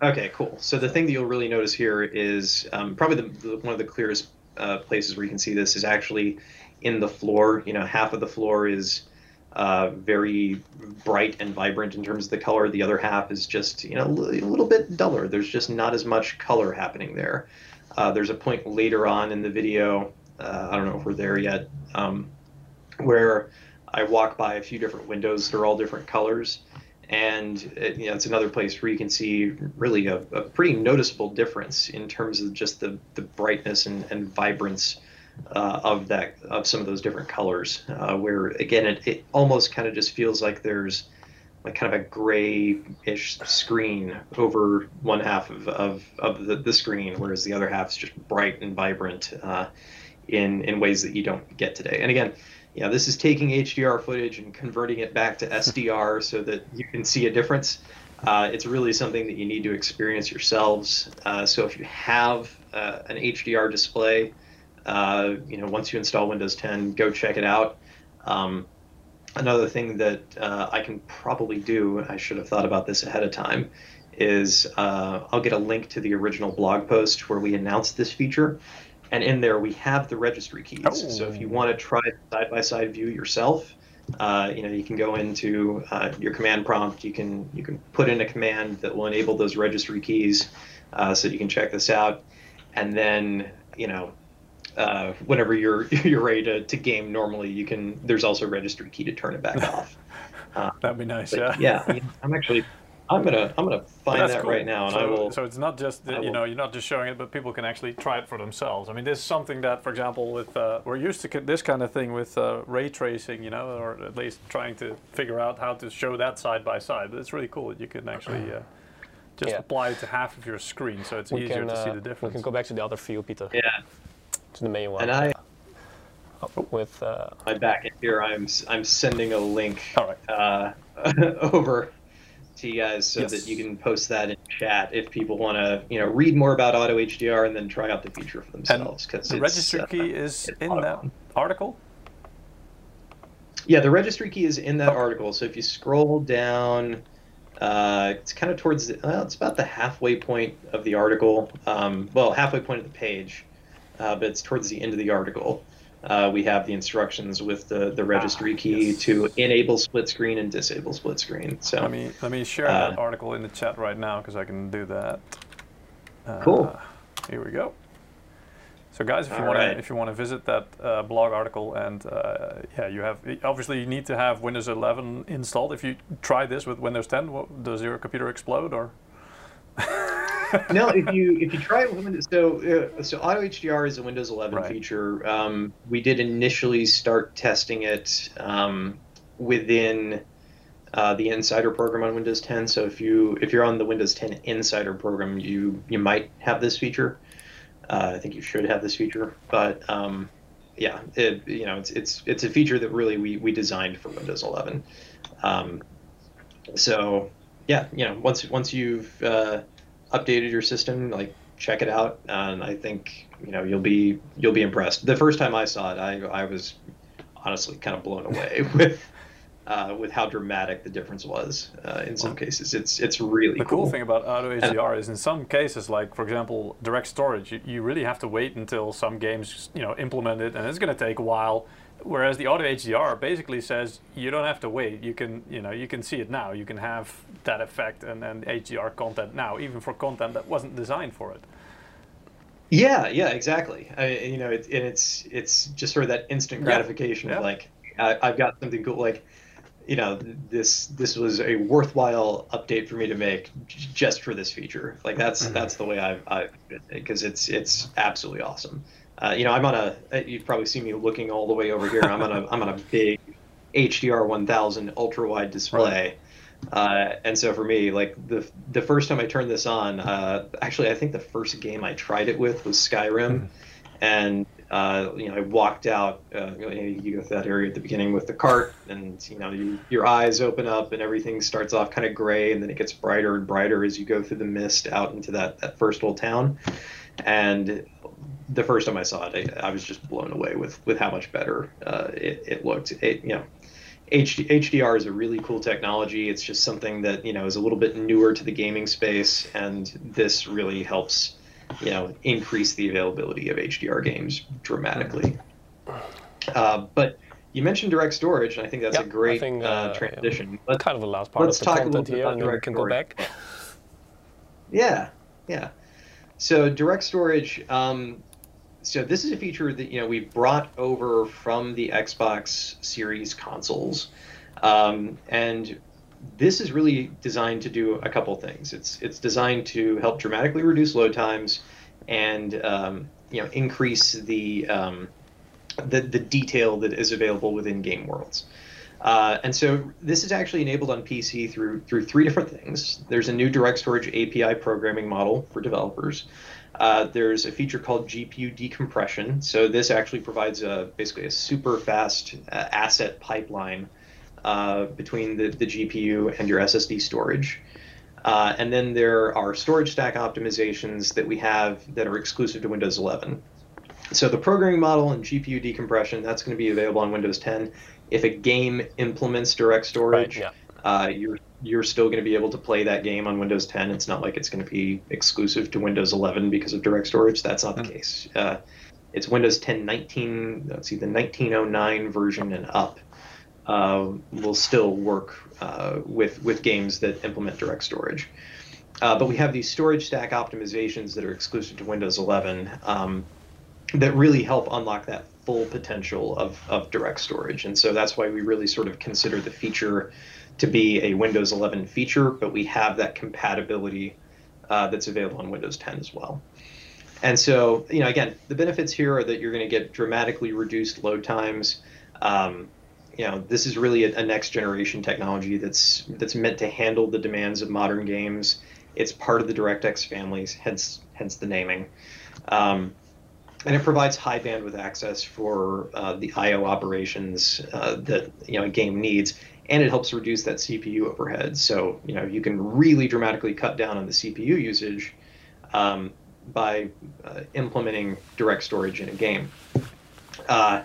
Okay, cool. So the thing that you'll really notice here is um, probably the, the, one of the clearest uh, places where you can see this is actually in the floor. You know, half of the floor is uh, very bright and vibrant in terms of the color. The other half is just you know a little bit duller. There's just not as much color happening there. Uh, there's a point later on in the video. Uh, I don't know if we're there yet, um, where I walk by a few different windows that are all different colors and it, you know it's another place where you can see really a, a pretty noticeable difference in terms of just the, the brightness and, and vibrance uh, of that of some of those different colors uh, where again it, it almost kind of just feels like there's like kind of a gray-ish screen over one half of, of, of the, the screen whereas the other half is just bright and vibrant uh, in in ways that you don't get today and again yeah, this is taking HDR footage and converting it back to (laughs) SDR so that you can see a difference. Uh, it's really something that you need to experience yourselves. Uh, so if you have uh, an HDR display, uh, you know, once you install Windows 10, go check it out. Um, another thing that uh, I can probably do, I should have thought about this ahead of time, is uh, I'll get a link to the original blog post where we announced this feature and in there we have the registry keys. Oh. So if you want to try side by side view yourself, uh, you know you can go into uh, your command prompt. You can you can put in a command that will enable those registry keys, uh, so you can check this out, and then you know. Uh, whenever you're (laughs) you're ready to, to game normally, you can. There's also a registry key to turn it back off. (laughs) That'd be nice. Yeah. yeah, I'm actually I'm gonna I'm gonna (laughs) find That's that cool. right now, and so, I will. so it's not just that, you know you're not just showing it, but people can actually try it for themselves. I mean, this is something that, for example, with uh, we're used to this kind of thing with uh, ray tracing, you know, or at least trying to figure out how to show that side by side. But it's really cool that you can actually uh, just Yeah. apply it to half of your screen, so it's We easier can, to see uh, the we difference. can go back to the other view, Peter, yeah, to the main one. and I with uh, my back end here. I'm I'm sending a link All right. uh, (laughs) over to you guys so Yes. that you can post that in chat if people want to you know read more about auto HDR and then try out the feature for themselves. Because the registry key is in that fun. article. Yeah, the registry key is in that article. So if you scroll down, uh, it's kind of towards the, well, it's about the halfway point of the article. Um, well, halfway point of the page, uh, but it's towards the end of the article. Uh, we have the instructions with the, the registry Ah, key yes. to enable split screen and disable split screen. So Let me let me share Uh, that article in the chat right now because I can do that. Uh, Cool. Here we go. So guys, if you want right. to if you want to visit that uh, blog article and uh, yeah, you have obviously you need to have Windows 11 installed. If you try this with Windows 10, what, does your computer explode or? (laughs) no, if you if you try it with Windows, so uh, so Auto HDR is a Windows 11 Right. feature. Um, we did initially start testing it um, within uh, the Insider program on Windows 10. So if you if you're on the Windows 10 Insider program, you you might have this feature. Uh, I think you should have this feature, but um, yeah, it, you know, it's it's it's a feature that really we we designed for Windows 11. Um, so yeah, you know, once once you've uh, updated your system, like check it out, and I think you know you'll be you'll be impressed. The first time I saw it, I I was honestly kind of blown away (laughs) with uh, with how dramatic the difference was uh, in some cases. It's it's really the cool. cool thing about Auto HDR is in some cases, like for example, direct storage, you, you really have to wait until some games you know implement it, and it's going to take a while. Whereas the Auto HDR basically says you don't have to wait. You can you know you can see it now. You can have that effect and, and HDR content now, even for content that wasn't designed for it. Yeah, yeah, exactly. I, you know, it, and it's it's just sort of that instant gratification yeah. of like I, I've got something cool. Like you know this this was a worthwhile update for me to make just for this feature like that's mm-hmm. that's the way i i because it's it's absolutely awesome uh, you know i'm on a uh, you've probably seen me looking all the way over here i'm on a i'm on a (laughs) big hdr 1000 ultra wide display right. uh, and so for me like the the first time i turned this on uh, actually i think the first game i tried it with was skyrim mm-hmm. and uh, you know, I walked out. Uh, you go through that area at the beginning with the cart, and you know, you, your eyes open up, and everything starts off kind of gray, and then it gets brighter and brighter as you go through the mist out into that that first little town. And the first time I saw it, I, I was just blown away with with how much better uh, it, it looked. It, you know. HD, HDR is a really cool technology. It's just something that you know is a little bit newer to the gaming space, and this really helps you know, increase the availability of HDR games dramatically. Uh, but you mentioned direct storage, and I think that's yep, a great think, uh, uh, transition. Let's, kind of the last part let's of the talk content here, and then we can storage. go back. Yeah, yeah. So direct storage. Um, so this is a feature that you know we brought over from the Xbox Series consoles, um, and this is really designed to do a couple things. It's it's designed to help dramatically reduce load times and um, you know increase the, um, the the detail that is available within game worlds. Uh, and so this is actually enabled on PC through through three different things. There's a new direct storage API programming model for developers. Uh, there's a feature called GPU decompression. So this actually provides a basically a super fast uh, asset pipeline uh, between the, the GPU and your SSD storage. Uh, and then there are storage stack optimizations that we have that are exclusive to Windows 11. So the programming model and GPU decompression, that's going to be available on Windows 10. If a game implements direct storage, right, yeah. uh, you're you're still going to be able to play that game on Windows 10. It's not like it's going to be exclusive to Windows 11 because of direct storage. That's not the case. Uh, it's Windows 10 19, let's see, the 1909 version and up uh, will still work uh, with with games that implement direct storage. Uh, but we have these storage stack optimizations that are exclusive to Windows 11 um, that really help unlock that full potential of, of direct storage. And so that's why we really sort of consider the feature to be a Windows 11 feature, but we have that compatibility uh, that's available on Windows 10 as well. And so, you know, again, the benefits here are that you're going to get dramatically reduced load times. Um, you know this is really a, a, next generation technology that's that's meant to handle the demands of modern games. It's part of the DirectX families, hence hence the naming, um, and it provides high bandwidth access for uh, the I/O operations uh, that you know a game needs, and it helps reduce that CPU overhead. So you know you can really dramatically cut down on the CPU usage um, by uh, implementing direct storage in a game. Uh,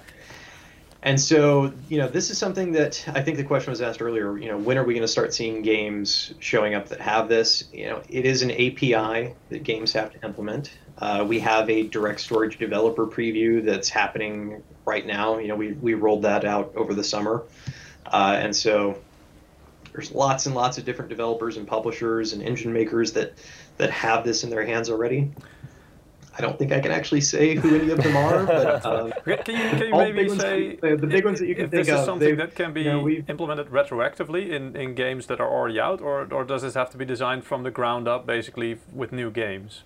and so, you know, this is something that I think the question was asked earlier. You know, when are we going to start seeing games showing up that have this? You know, it is an API that games have to implement. Uh, we have a direct storage developer preview that's happening right now. You know, we we rolled that out over the summer, uh, and so there's lots and lots of different developers and publishers and engine makers that that have this in their hands already. I don't think I can actually say who any of them are, but (laughs) um, can you, can you maybe say the, the big ones that you can if think this is something that can be you know, implemented retroactively in, in games that are already out, or or does this have to be designed from the ground up, basically with new games?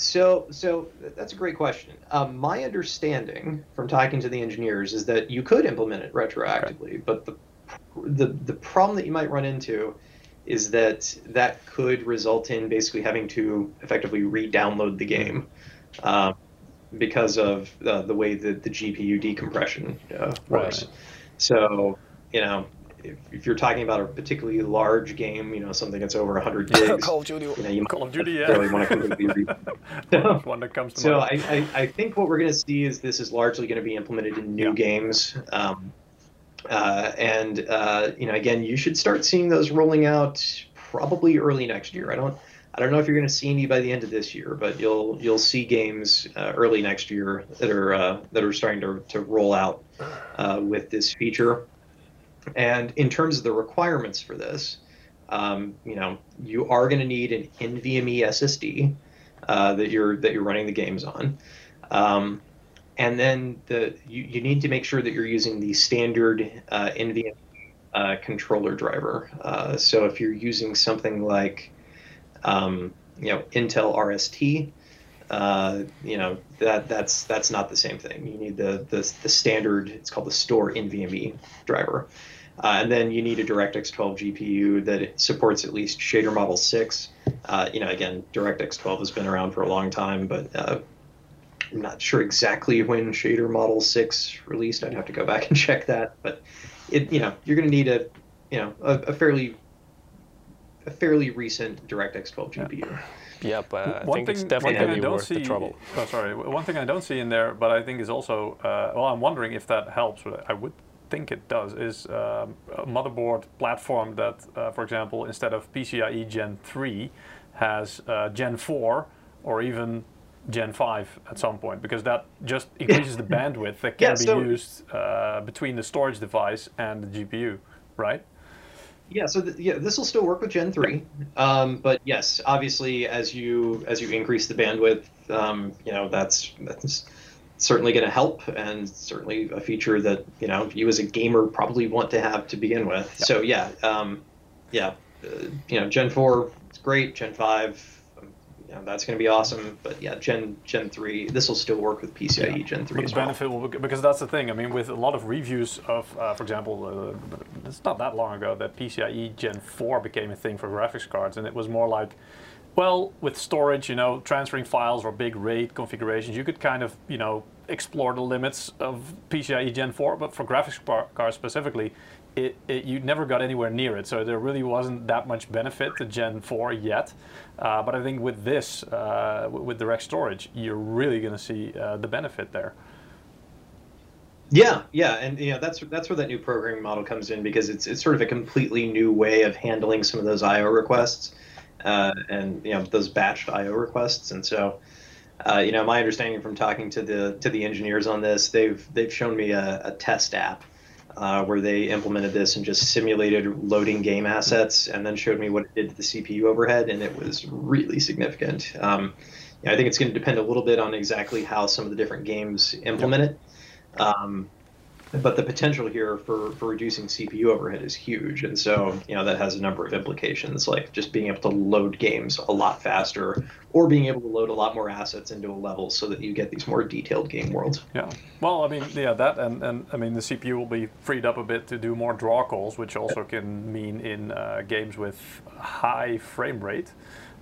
So, so that's a great question. Um, my understanding from talking to the engineers is that you could implement it retroactively, but the, the the problem that you might run into is that that could result in basically having to effectively re-download the game. um, because of uh, the way that the GPU decompression uh, works. Right. So, you know, if, if you're talking about a particularly large game, you know, something that's over 100 (laughs) gigs, Call of Duty. you know, you Call of Duty, yeah. want to completely First (laughs) (laughs) one that comes to so mind. I, I, I think what we're going to see is this is largely going to be implemented in new Yeah. games. Um, uh, and uh, you know, again, you should start seeing those rolling out probably early next year. I don't, I don't know if you're going to see any by the end of this year, but you'll you'll see games uh, early next year that are uh, that are starting to, to roll out uh, with this feature. And in terms of the requirements for this, um, you know, you are going to need an NVMe SSD uh, that you're that you're running the games on. Um, and then the you, you need to make sure that you're using the standard uh, NVMe uh, controller driver. Uh, so if you're using something like um, you know Intel RST, uh, you know that that's that's not the same thing. You need the the, the standard. It's called the store NVMe driver. Uh, and then you need a DirectX 12 GPU that supports at least shader model 6. Uh, you know, again, DirectX 12 has been around for a long time, but uh, I'm not sure exactly when shader model 6 released. I'd have to go back (laughs) and check that. But it, you know, you're going to need a, you know, a, a fairly, a fairly recent DirectX 12 GPU. Yeah, but I one think thing, it's definitely going I to be don't worth see, the trouble. Oh, sorry. One thing I don't see in there, but I think is also, uh, well, I'm wondering if that helps. But I would think it does. Is um, a motherboard platform that, uh, for example, instead of PCIe Gen 3, has uh, Gen 4 or even Gen 5 at some point, because that just increases the bandwidth that can Yeah, be used uh, between the storage device and the GPU, right? Yeah, so th- yeah, this will still work with Gen three, um, but yes, obviously, as you as you increase the bandwidth, um, you know that's that's certainly going to help, and certainly a feature that you know you as a gamer probably want to have to begin with. So yeah, um, yeah, uh, you know, Gen four is great, Gen five, um, you know, that's going to be awesome, but yeah, Gen Gen three, this will still work with PCIe Gen three But as well. benefit will because that's the thing. I mean, with a lot of reviews of, uh, for example, uh, it's not that long ago that PCIe Gen 4 became a thing for graphics cards, and it was more like, well, with storage, you know, transferring files or big RAID configurations, you could kind of, you know, explore the limits of PCIe Gen 4. But for graphics car- cards specifically, it, it you never got anywhere near it. So there really wasn't that much benefit to Gen 4 yet. Uh, but I think with this, uh, with direct storage, you're really going to see uh, the benefit there. Yeah, yeah, and you know that's that's where that new programming model comes in because it's it's sort of a completely new way of handling some of those I/O requests, uh, and you know those batched I/O requests, and so. Uh, you know, my understanding from talking to the to the engineers on this, they've they've shown me a, a test app uh, where they implemented this and just simulated loading game assets, and then showed me what it did to the CPU overhead, and it was really significant. Um, you know, I think it's going to depend a little bit on exactly how some of the different games implement it. Um, but the potential here for, for reducing CPU overhead is huge, and so you know that has a number of implications, like just being able to load games a lot faster, or being able to load a lot more assets into a level so that you get these more detailed game worlds. Yeah. Well, I mean, yeah, that and, and I mean the CPU will be freed up a bit to do more draw calls, which also can mean in uh, games with high frame rate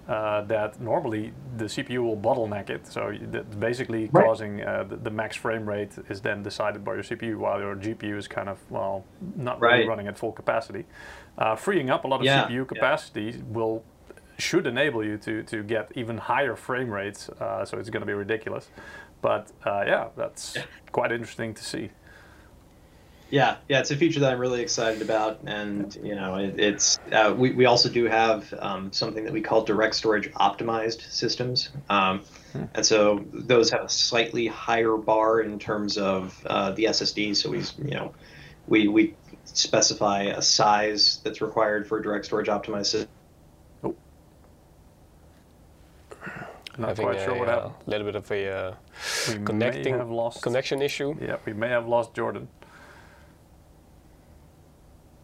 uh, that normally the CPU will bottleneck it. So that's basically Right. causing uh, the, the max frame rate is then decided by your CPU, while your GPU is kind of well not really running at full capacity. Uh, freeing up a lot of Yeah, CPU yeah. capacity will should enable you to, to get even higher frame rates. Uh, so it's going to be ridiculous. But uh, yeah, that's quite interesting to see. Yeah, yeah, it's a feature that I'm really excited about, and you know, it, it's uh, we we also do have um, something that we call direct storage optimized systems, um, and so those have a slightly higher bar in terms of uh, the SSD. So we you know we we specify a size that's required for a direct storage optimized system. Not I think quite sure a what uh, happened. little bit of a uh, connecting have lost. connection issue. Yeah, we may have lost Jordan.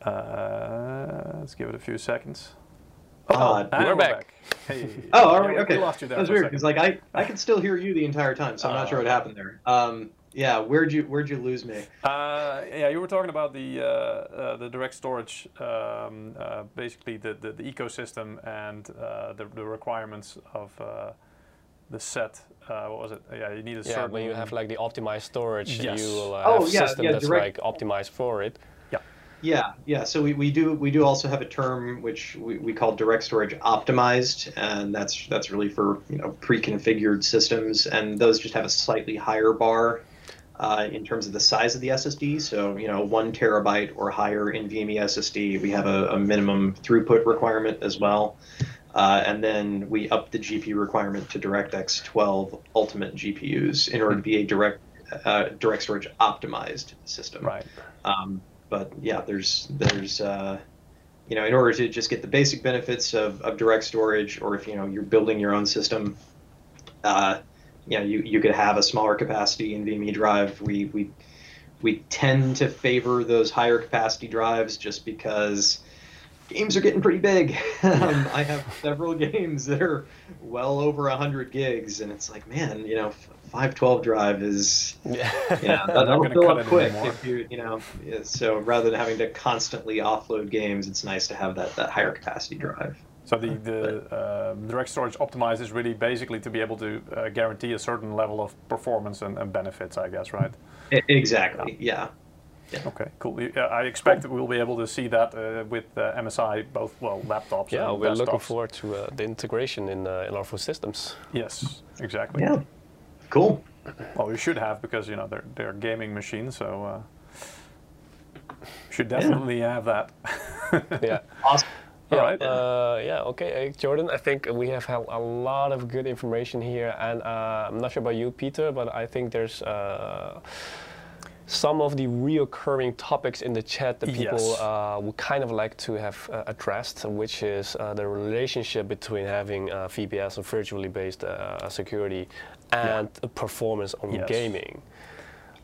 Uh, let's give it a few seconds. Oh, and we're back. Hey. (laughs) Oh, are Yeah, we? Okay. lost you there That's weird because like I I could still hear you the entire time, so I'm not sure what Oh. happened there. Um, yeah, where'd you where'd you lose me? Uh, yeah, you were talking about the uh, uh, the direct storage, um, uh, basically the, the, the ecosystem and uh, the, the requirements of uh, the set. Uh, what was it? Yeah, you need a Yeah, certain. when you have like the optimized storage, Yes. you will uh, Oh, have a yeah, system yeah, that's direct- like optimized for it. Yeah, yeah. So we, we do we do also have a term which we, we call direct storage optimized, and that's that's really for you know pre-configured systems, and those just have a slightly higher bar uh, in terms of the size of the SSD. So you know one terabyte or higher in NVMe SSD, we have a, a minimum throughput requirement as well, uh, and then we up the GPU requirement to DirectX 12 Ultimate GPUs in order to be a direct uh, direct storage optimized system. Right. Um, but yeah, there's there's uh, you know in order to just get the basic benefits of, of direct storage, or if you know you're building your own system, uh, you know you, you could have a smaller capacity NVMe drive. We we we tend to favor those higher capacity drives just because games are getting pretty big. (laughs) um, I have several (laughs) games that are well over hundred gigs, and it's like man, you know. 512 drive is Yeah. yeah, (laughs) They're that, that'll gonna fill up quick anymore. if you you know. So rather than having to constantly offload games, it's nice to have that that higher capacity drive. So the, the um direct storage optimized is really basically to be able to uh, guarantee a certain level of performance and, and benefits, I guess, right? Exactly. Yeah. Okay, cool. I expect that we'll be able to see that uh, with uh, MSI, both well laptops Yeah, and we're desktops. looking forward to uh, the integration in uh, in our full systems. Yes, exactly. Yeah. Cool. Well, we should have because you know they're they're gaming machines, so uh, should definitely have that. Yeah. (laughs) Awesome. All Yeah, right. Uh, yeah. Okay, uh, Jordan. I think we have had a lot of good information here, and uh, I'm not sure about you, Peter, but I think there's uh, some of the reoccurring topics in the chat that people Yes. uh, would kind of like to have uh, addressed, which is uh, the relationship between having uh, VBS and virtually based uh, security and performance on Yes. gaming.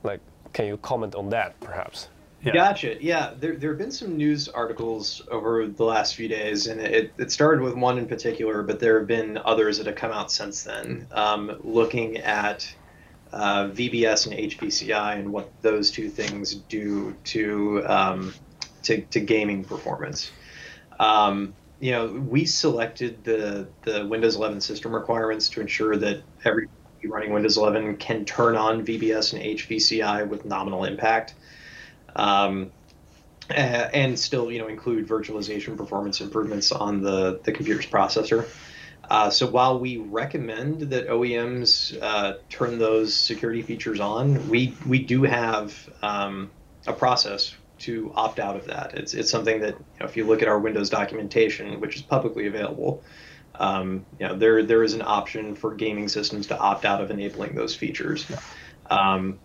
Like, can you comment on that, perhaps? Yeah. Gotcha. Yeah, there, there have been some news articles over the last few days, and it, it started with one in particular, but there have been others that have come out since then, um, looking at uh, VBS and HVCI and what those two things do to um, to, to gaming performance. Um, you know, we selected the the Windows 11 system requirements to ensure that every running Windows 11 can turn on VBS and HVCI with nominal impact um, and still you know include virtualization performance improvements on the the computer's processor. Uh, so while we recommend that OEMs uh, turn those security features on, we we do have um, a process to opt out of that. It's it's something that you know, if you look at our Windows documentation, which is publicly available, um, you know there there is an option for gaming systems to opt out of enabling those features. Um,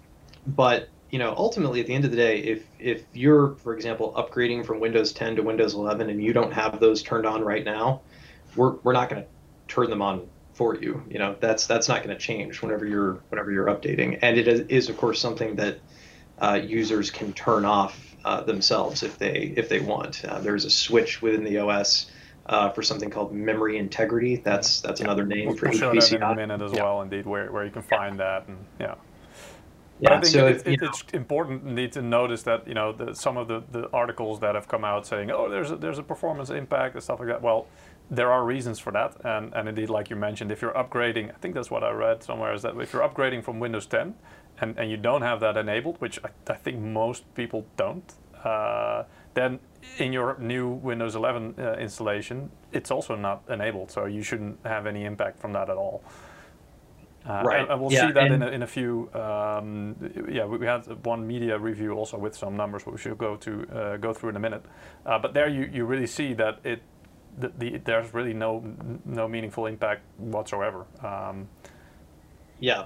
but you know, ultimately, at the end of the day, if if you're, for example, upgrading from Windows 10 to Windows 11 and you don't have those turned on right now, we're we're not going to turn them on for you. You know, that's that's not going to change whenever you're whenever you're updating, and it is, is of course something that uh, users can turn off uh, themselves if they if they want. Uh, there's a switch within the OS. Uh, for something called memory integrity, that's that's another name We'll for show that in a minute as Yeah. well, indeed, where, where you can find that, and yeah. Yeah, But I think so it, if, it, you know- it's important indeed to notice that you know the, some of the, the articles that have come out saying, oh, there's a, there's a performance impact and stuff like that. Well, there are reasons for that, and, and indeed, like you mentioned, if you're upgrading, I think that's what I read somewhere, is that if you're upgrading from Windows 10 and, and you don't have that enabled, which I, I think most people don't, uh, then in your new Windows 11 uh, installation, it's also not enabled, so you shouldn't have any impact from that at all. Uh, Right. And, and we'll Yeah, see that in a, in a few. Um, yeah, we, we had one media review also with some numbers, which we'll go to uh, go through in a minute. Uh, but there, you, you really see that it the, the, there's really no no meaningful impact whatsoever. Um, Yeah.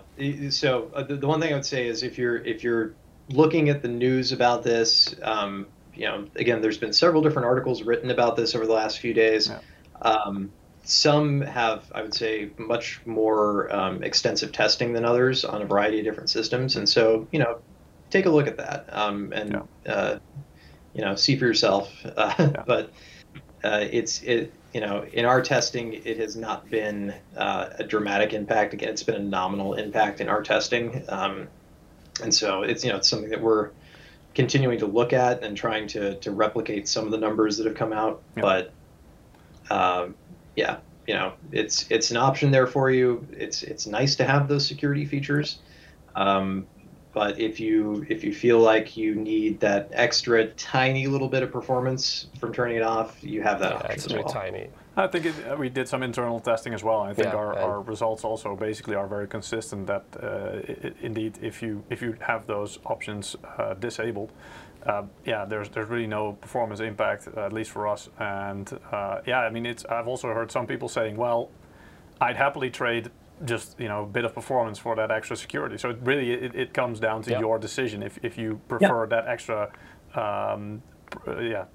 So uh, the, the one thing I would say is if you're if you're looking at the news about this, um, you know, again, there's been several different articles written about this over the last few days. Yeah. Um, some have, I would say, much more um, extensive testing than others on a variety of different systems, and so you know, take a look at that um, and uh, you know, see for yourself. (laughs) Uh, But uh, it's it you know in our testing it has not been uh, a dramatic impact again it's been a nominal impact in our testing um, and so it's you know it's something that we're continuing to look at and trying to to replicate some of the numbers that have come out Yeah. but um, yeah you know, it's it's an option there for you. It's it's nice to have those security features. Um, but if you if you feel like you need that extra tiny little bit of performance from turning it off, you have that Yeah, option it's as really well. tiny. I think it, uh, we did some internal testing as well. I think Yeah, our, our results also basically are very consistent. That uh, i- i- indeed, if you if you have those options uh, disabled, uh, yeah, there's there's really no performance impact, uh, at least for us. And uh, yeah, I mean, it's I've also heard some people saying, well, I'd happily trade just you know a bit of performance for that extra security. So it really it, it comes down to Yeah. your decision if if you prefer that extra. Um, uh, yeah,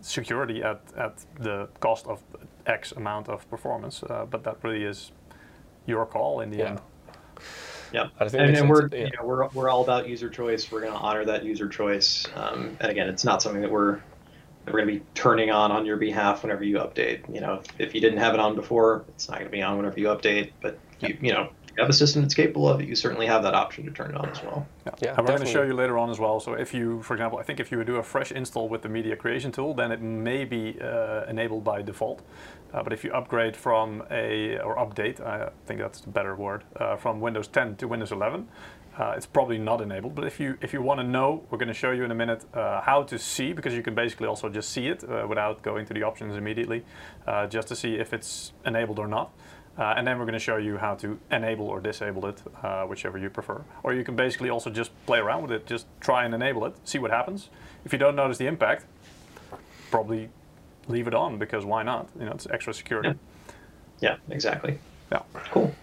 security at, at the cost of X amount of performance, uh, but that really is your call in the Yeah. end. Yeah, I think and, and we're yeah. you know, we're we're all about user choice. We're going to honor that user choice. Um, and again, it's not something that we're that we're going to be turning on on your behalf whenever you update. You know, if, if you didn't have it on before, it's not going to be on whenever you update. But you you know, if you have a system that's capable of it, you certainly have that option to turn it on as well. Yeah, and we're going to show you later on as well. So if you, for example, I think if you do a fresh install with the media creation tool, then it may be uh, enabled by default. Uh, but if you upgrade from a or update, I think that's the better word, uh, from Windows 10 to Windows 11, uh, it's probably not enabled. But if you if you want to know, we're going to show you in a minute uh, how to see because you can basically also just see it uh, without going to the options immediately, uh, just to see if it's enabled or not. Uh, and then we're going to show you how to enable or disable it, uh, whichever you prefer. Or you can basically also just play around with it, just try and enable it, see what happens. If you don't notice the impact, probably leave it on because why not? You know, it's extra security. Yeah, exactly. Yeah. Cool.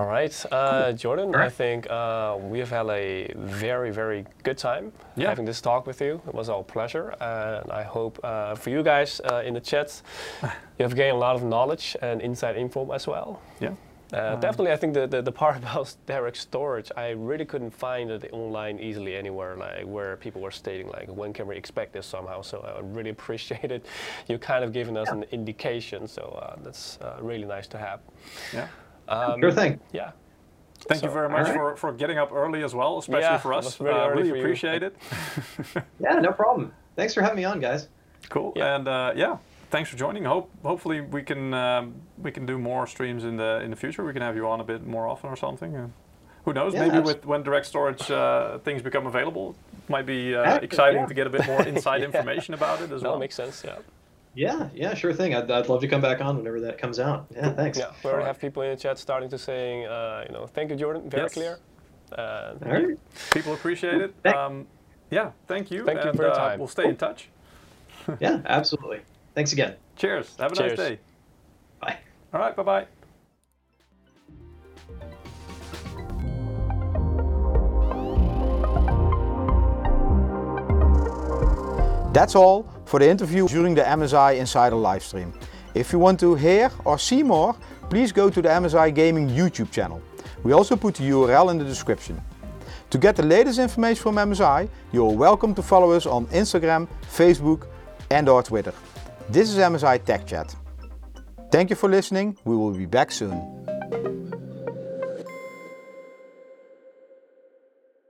All right, uh, Jordan, All right. I think uh, we have had a very, very good time Yeah. having this talk with you. It was our pleasure, and I hope uh, for you guys uh, in the chat, (laughs) you have gained a lot of knowledge and inside info as well. Yeah. Uh, definitely, I think the, the, the part (laughs) about direct storage, I really couldn't find it online easily anywhere, like where people were stating like, when can we expect this somehow? So I really (laughs) appreciate it. You kind of giving us an indication, so uh, that's uh, really nice to have. Yeah. Um, Sure thing. Yeah. Thank you very much Alright. for, for getting up early as well, especially Yeah, for us. really uh, really for you. appreciate it. (laughs) Yeah, no problem. Thanks for having me on, guys. Cool. Yeah. And uh, yeah, thanks for joining. Hope hopefully we can um, we can do more streams in the in the future. We can have you on a bit more often or something. Uh, who knows? Yeah, Maybe abs- with when direct storage uh, things become available, might be uh, exciting yeah. to get a bit more (laughs) inside information about it as No, well. makes sense. Yeah. Yeah, yeah, sure thing. I'd, I'd love to come back on whenever that comes out. Yeah, thanks. Yeah. We already have people in the chat starting to saying, uh, you know, thank you, Jordan. Very Yes. clear. Uh, All right. People appreciate it. Um, yeah, thank you. Thank you for your uh, time. We'll stay in touch. (laughs) Yeah, absolutely. Thanks again. Cheers. Have a Cheers. nice day. Bye. All right. Bye bye That's all for the interview during the MSI Insider livestream. If you want to hear or see more, please go to the MSI Gaming YouTube channel. We also put the URL in the description. To get the latest information from MSI, you are welcome to follow us on Instagram, Facebook and or Twitter. This is MSI Tech Chat. Thank you for listening. We will be back soon.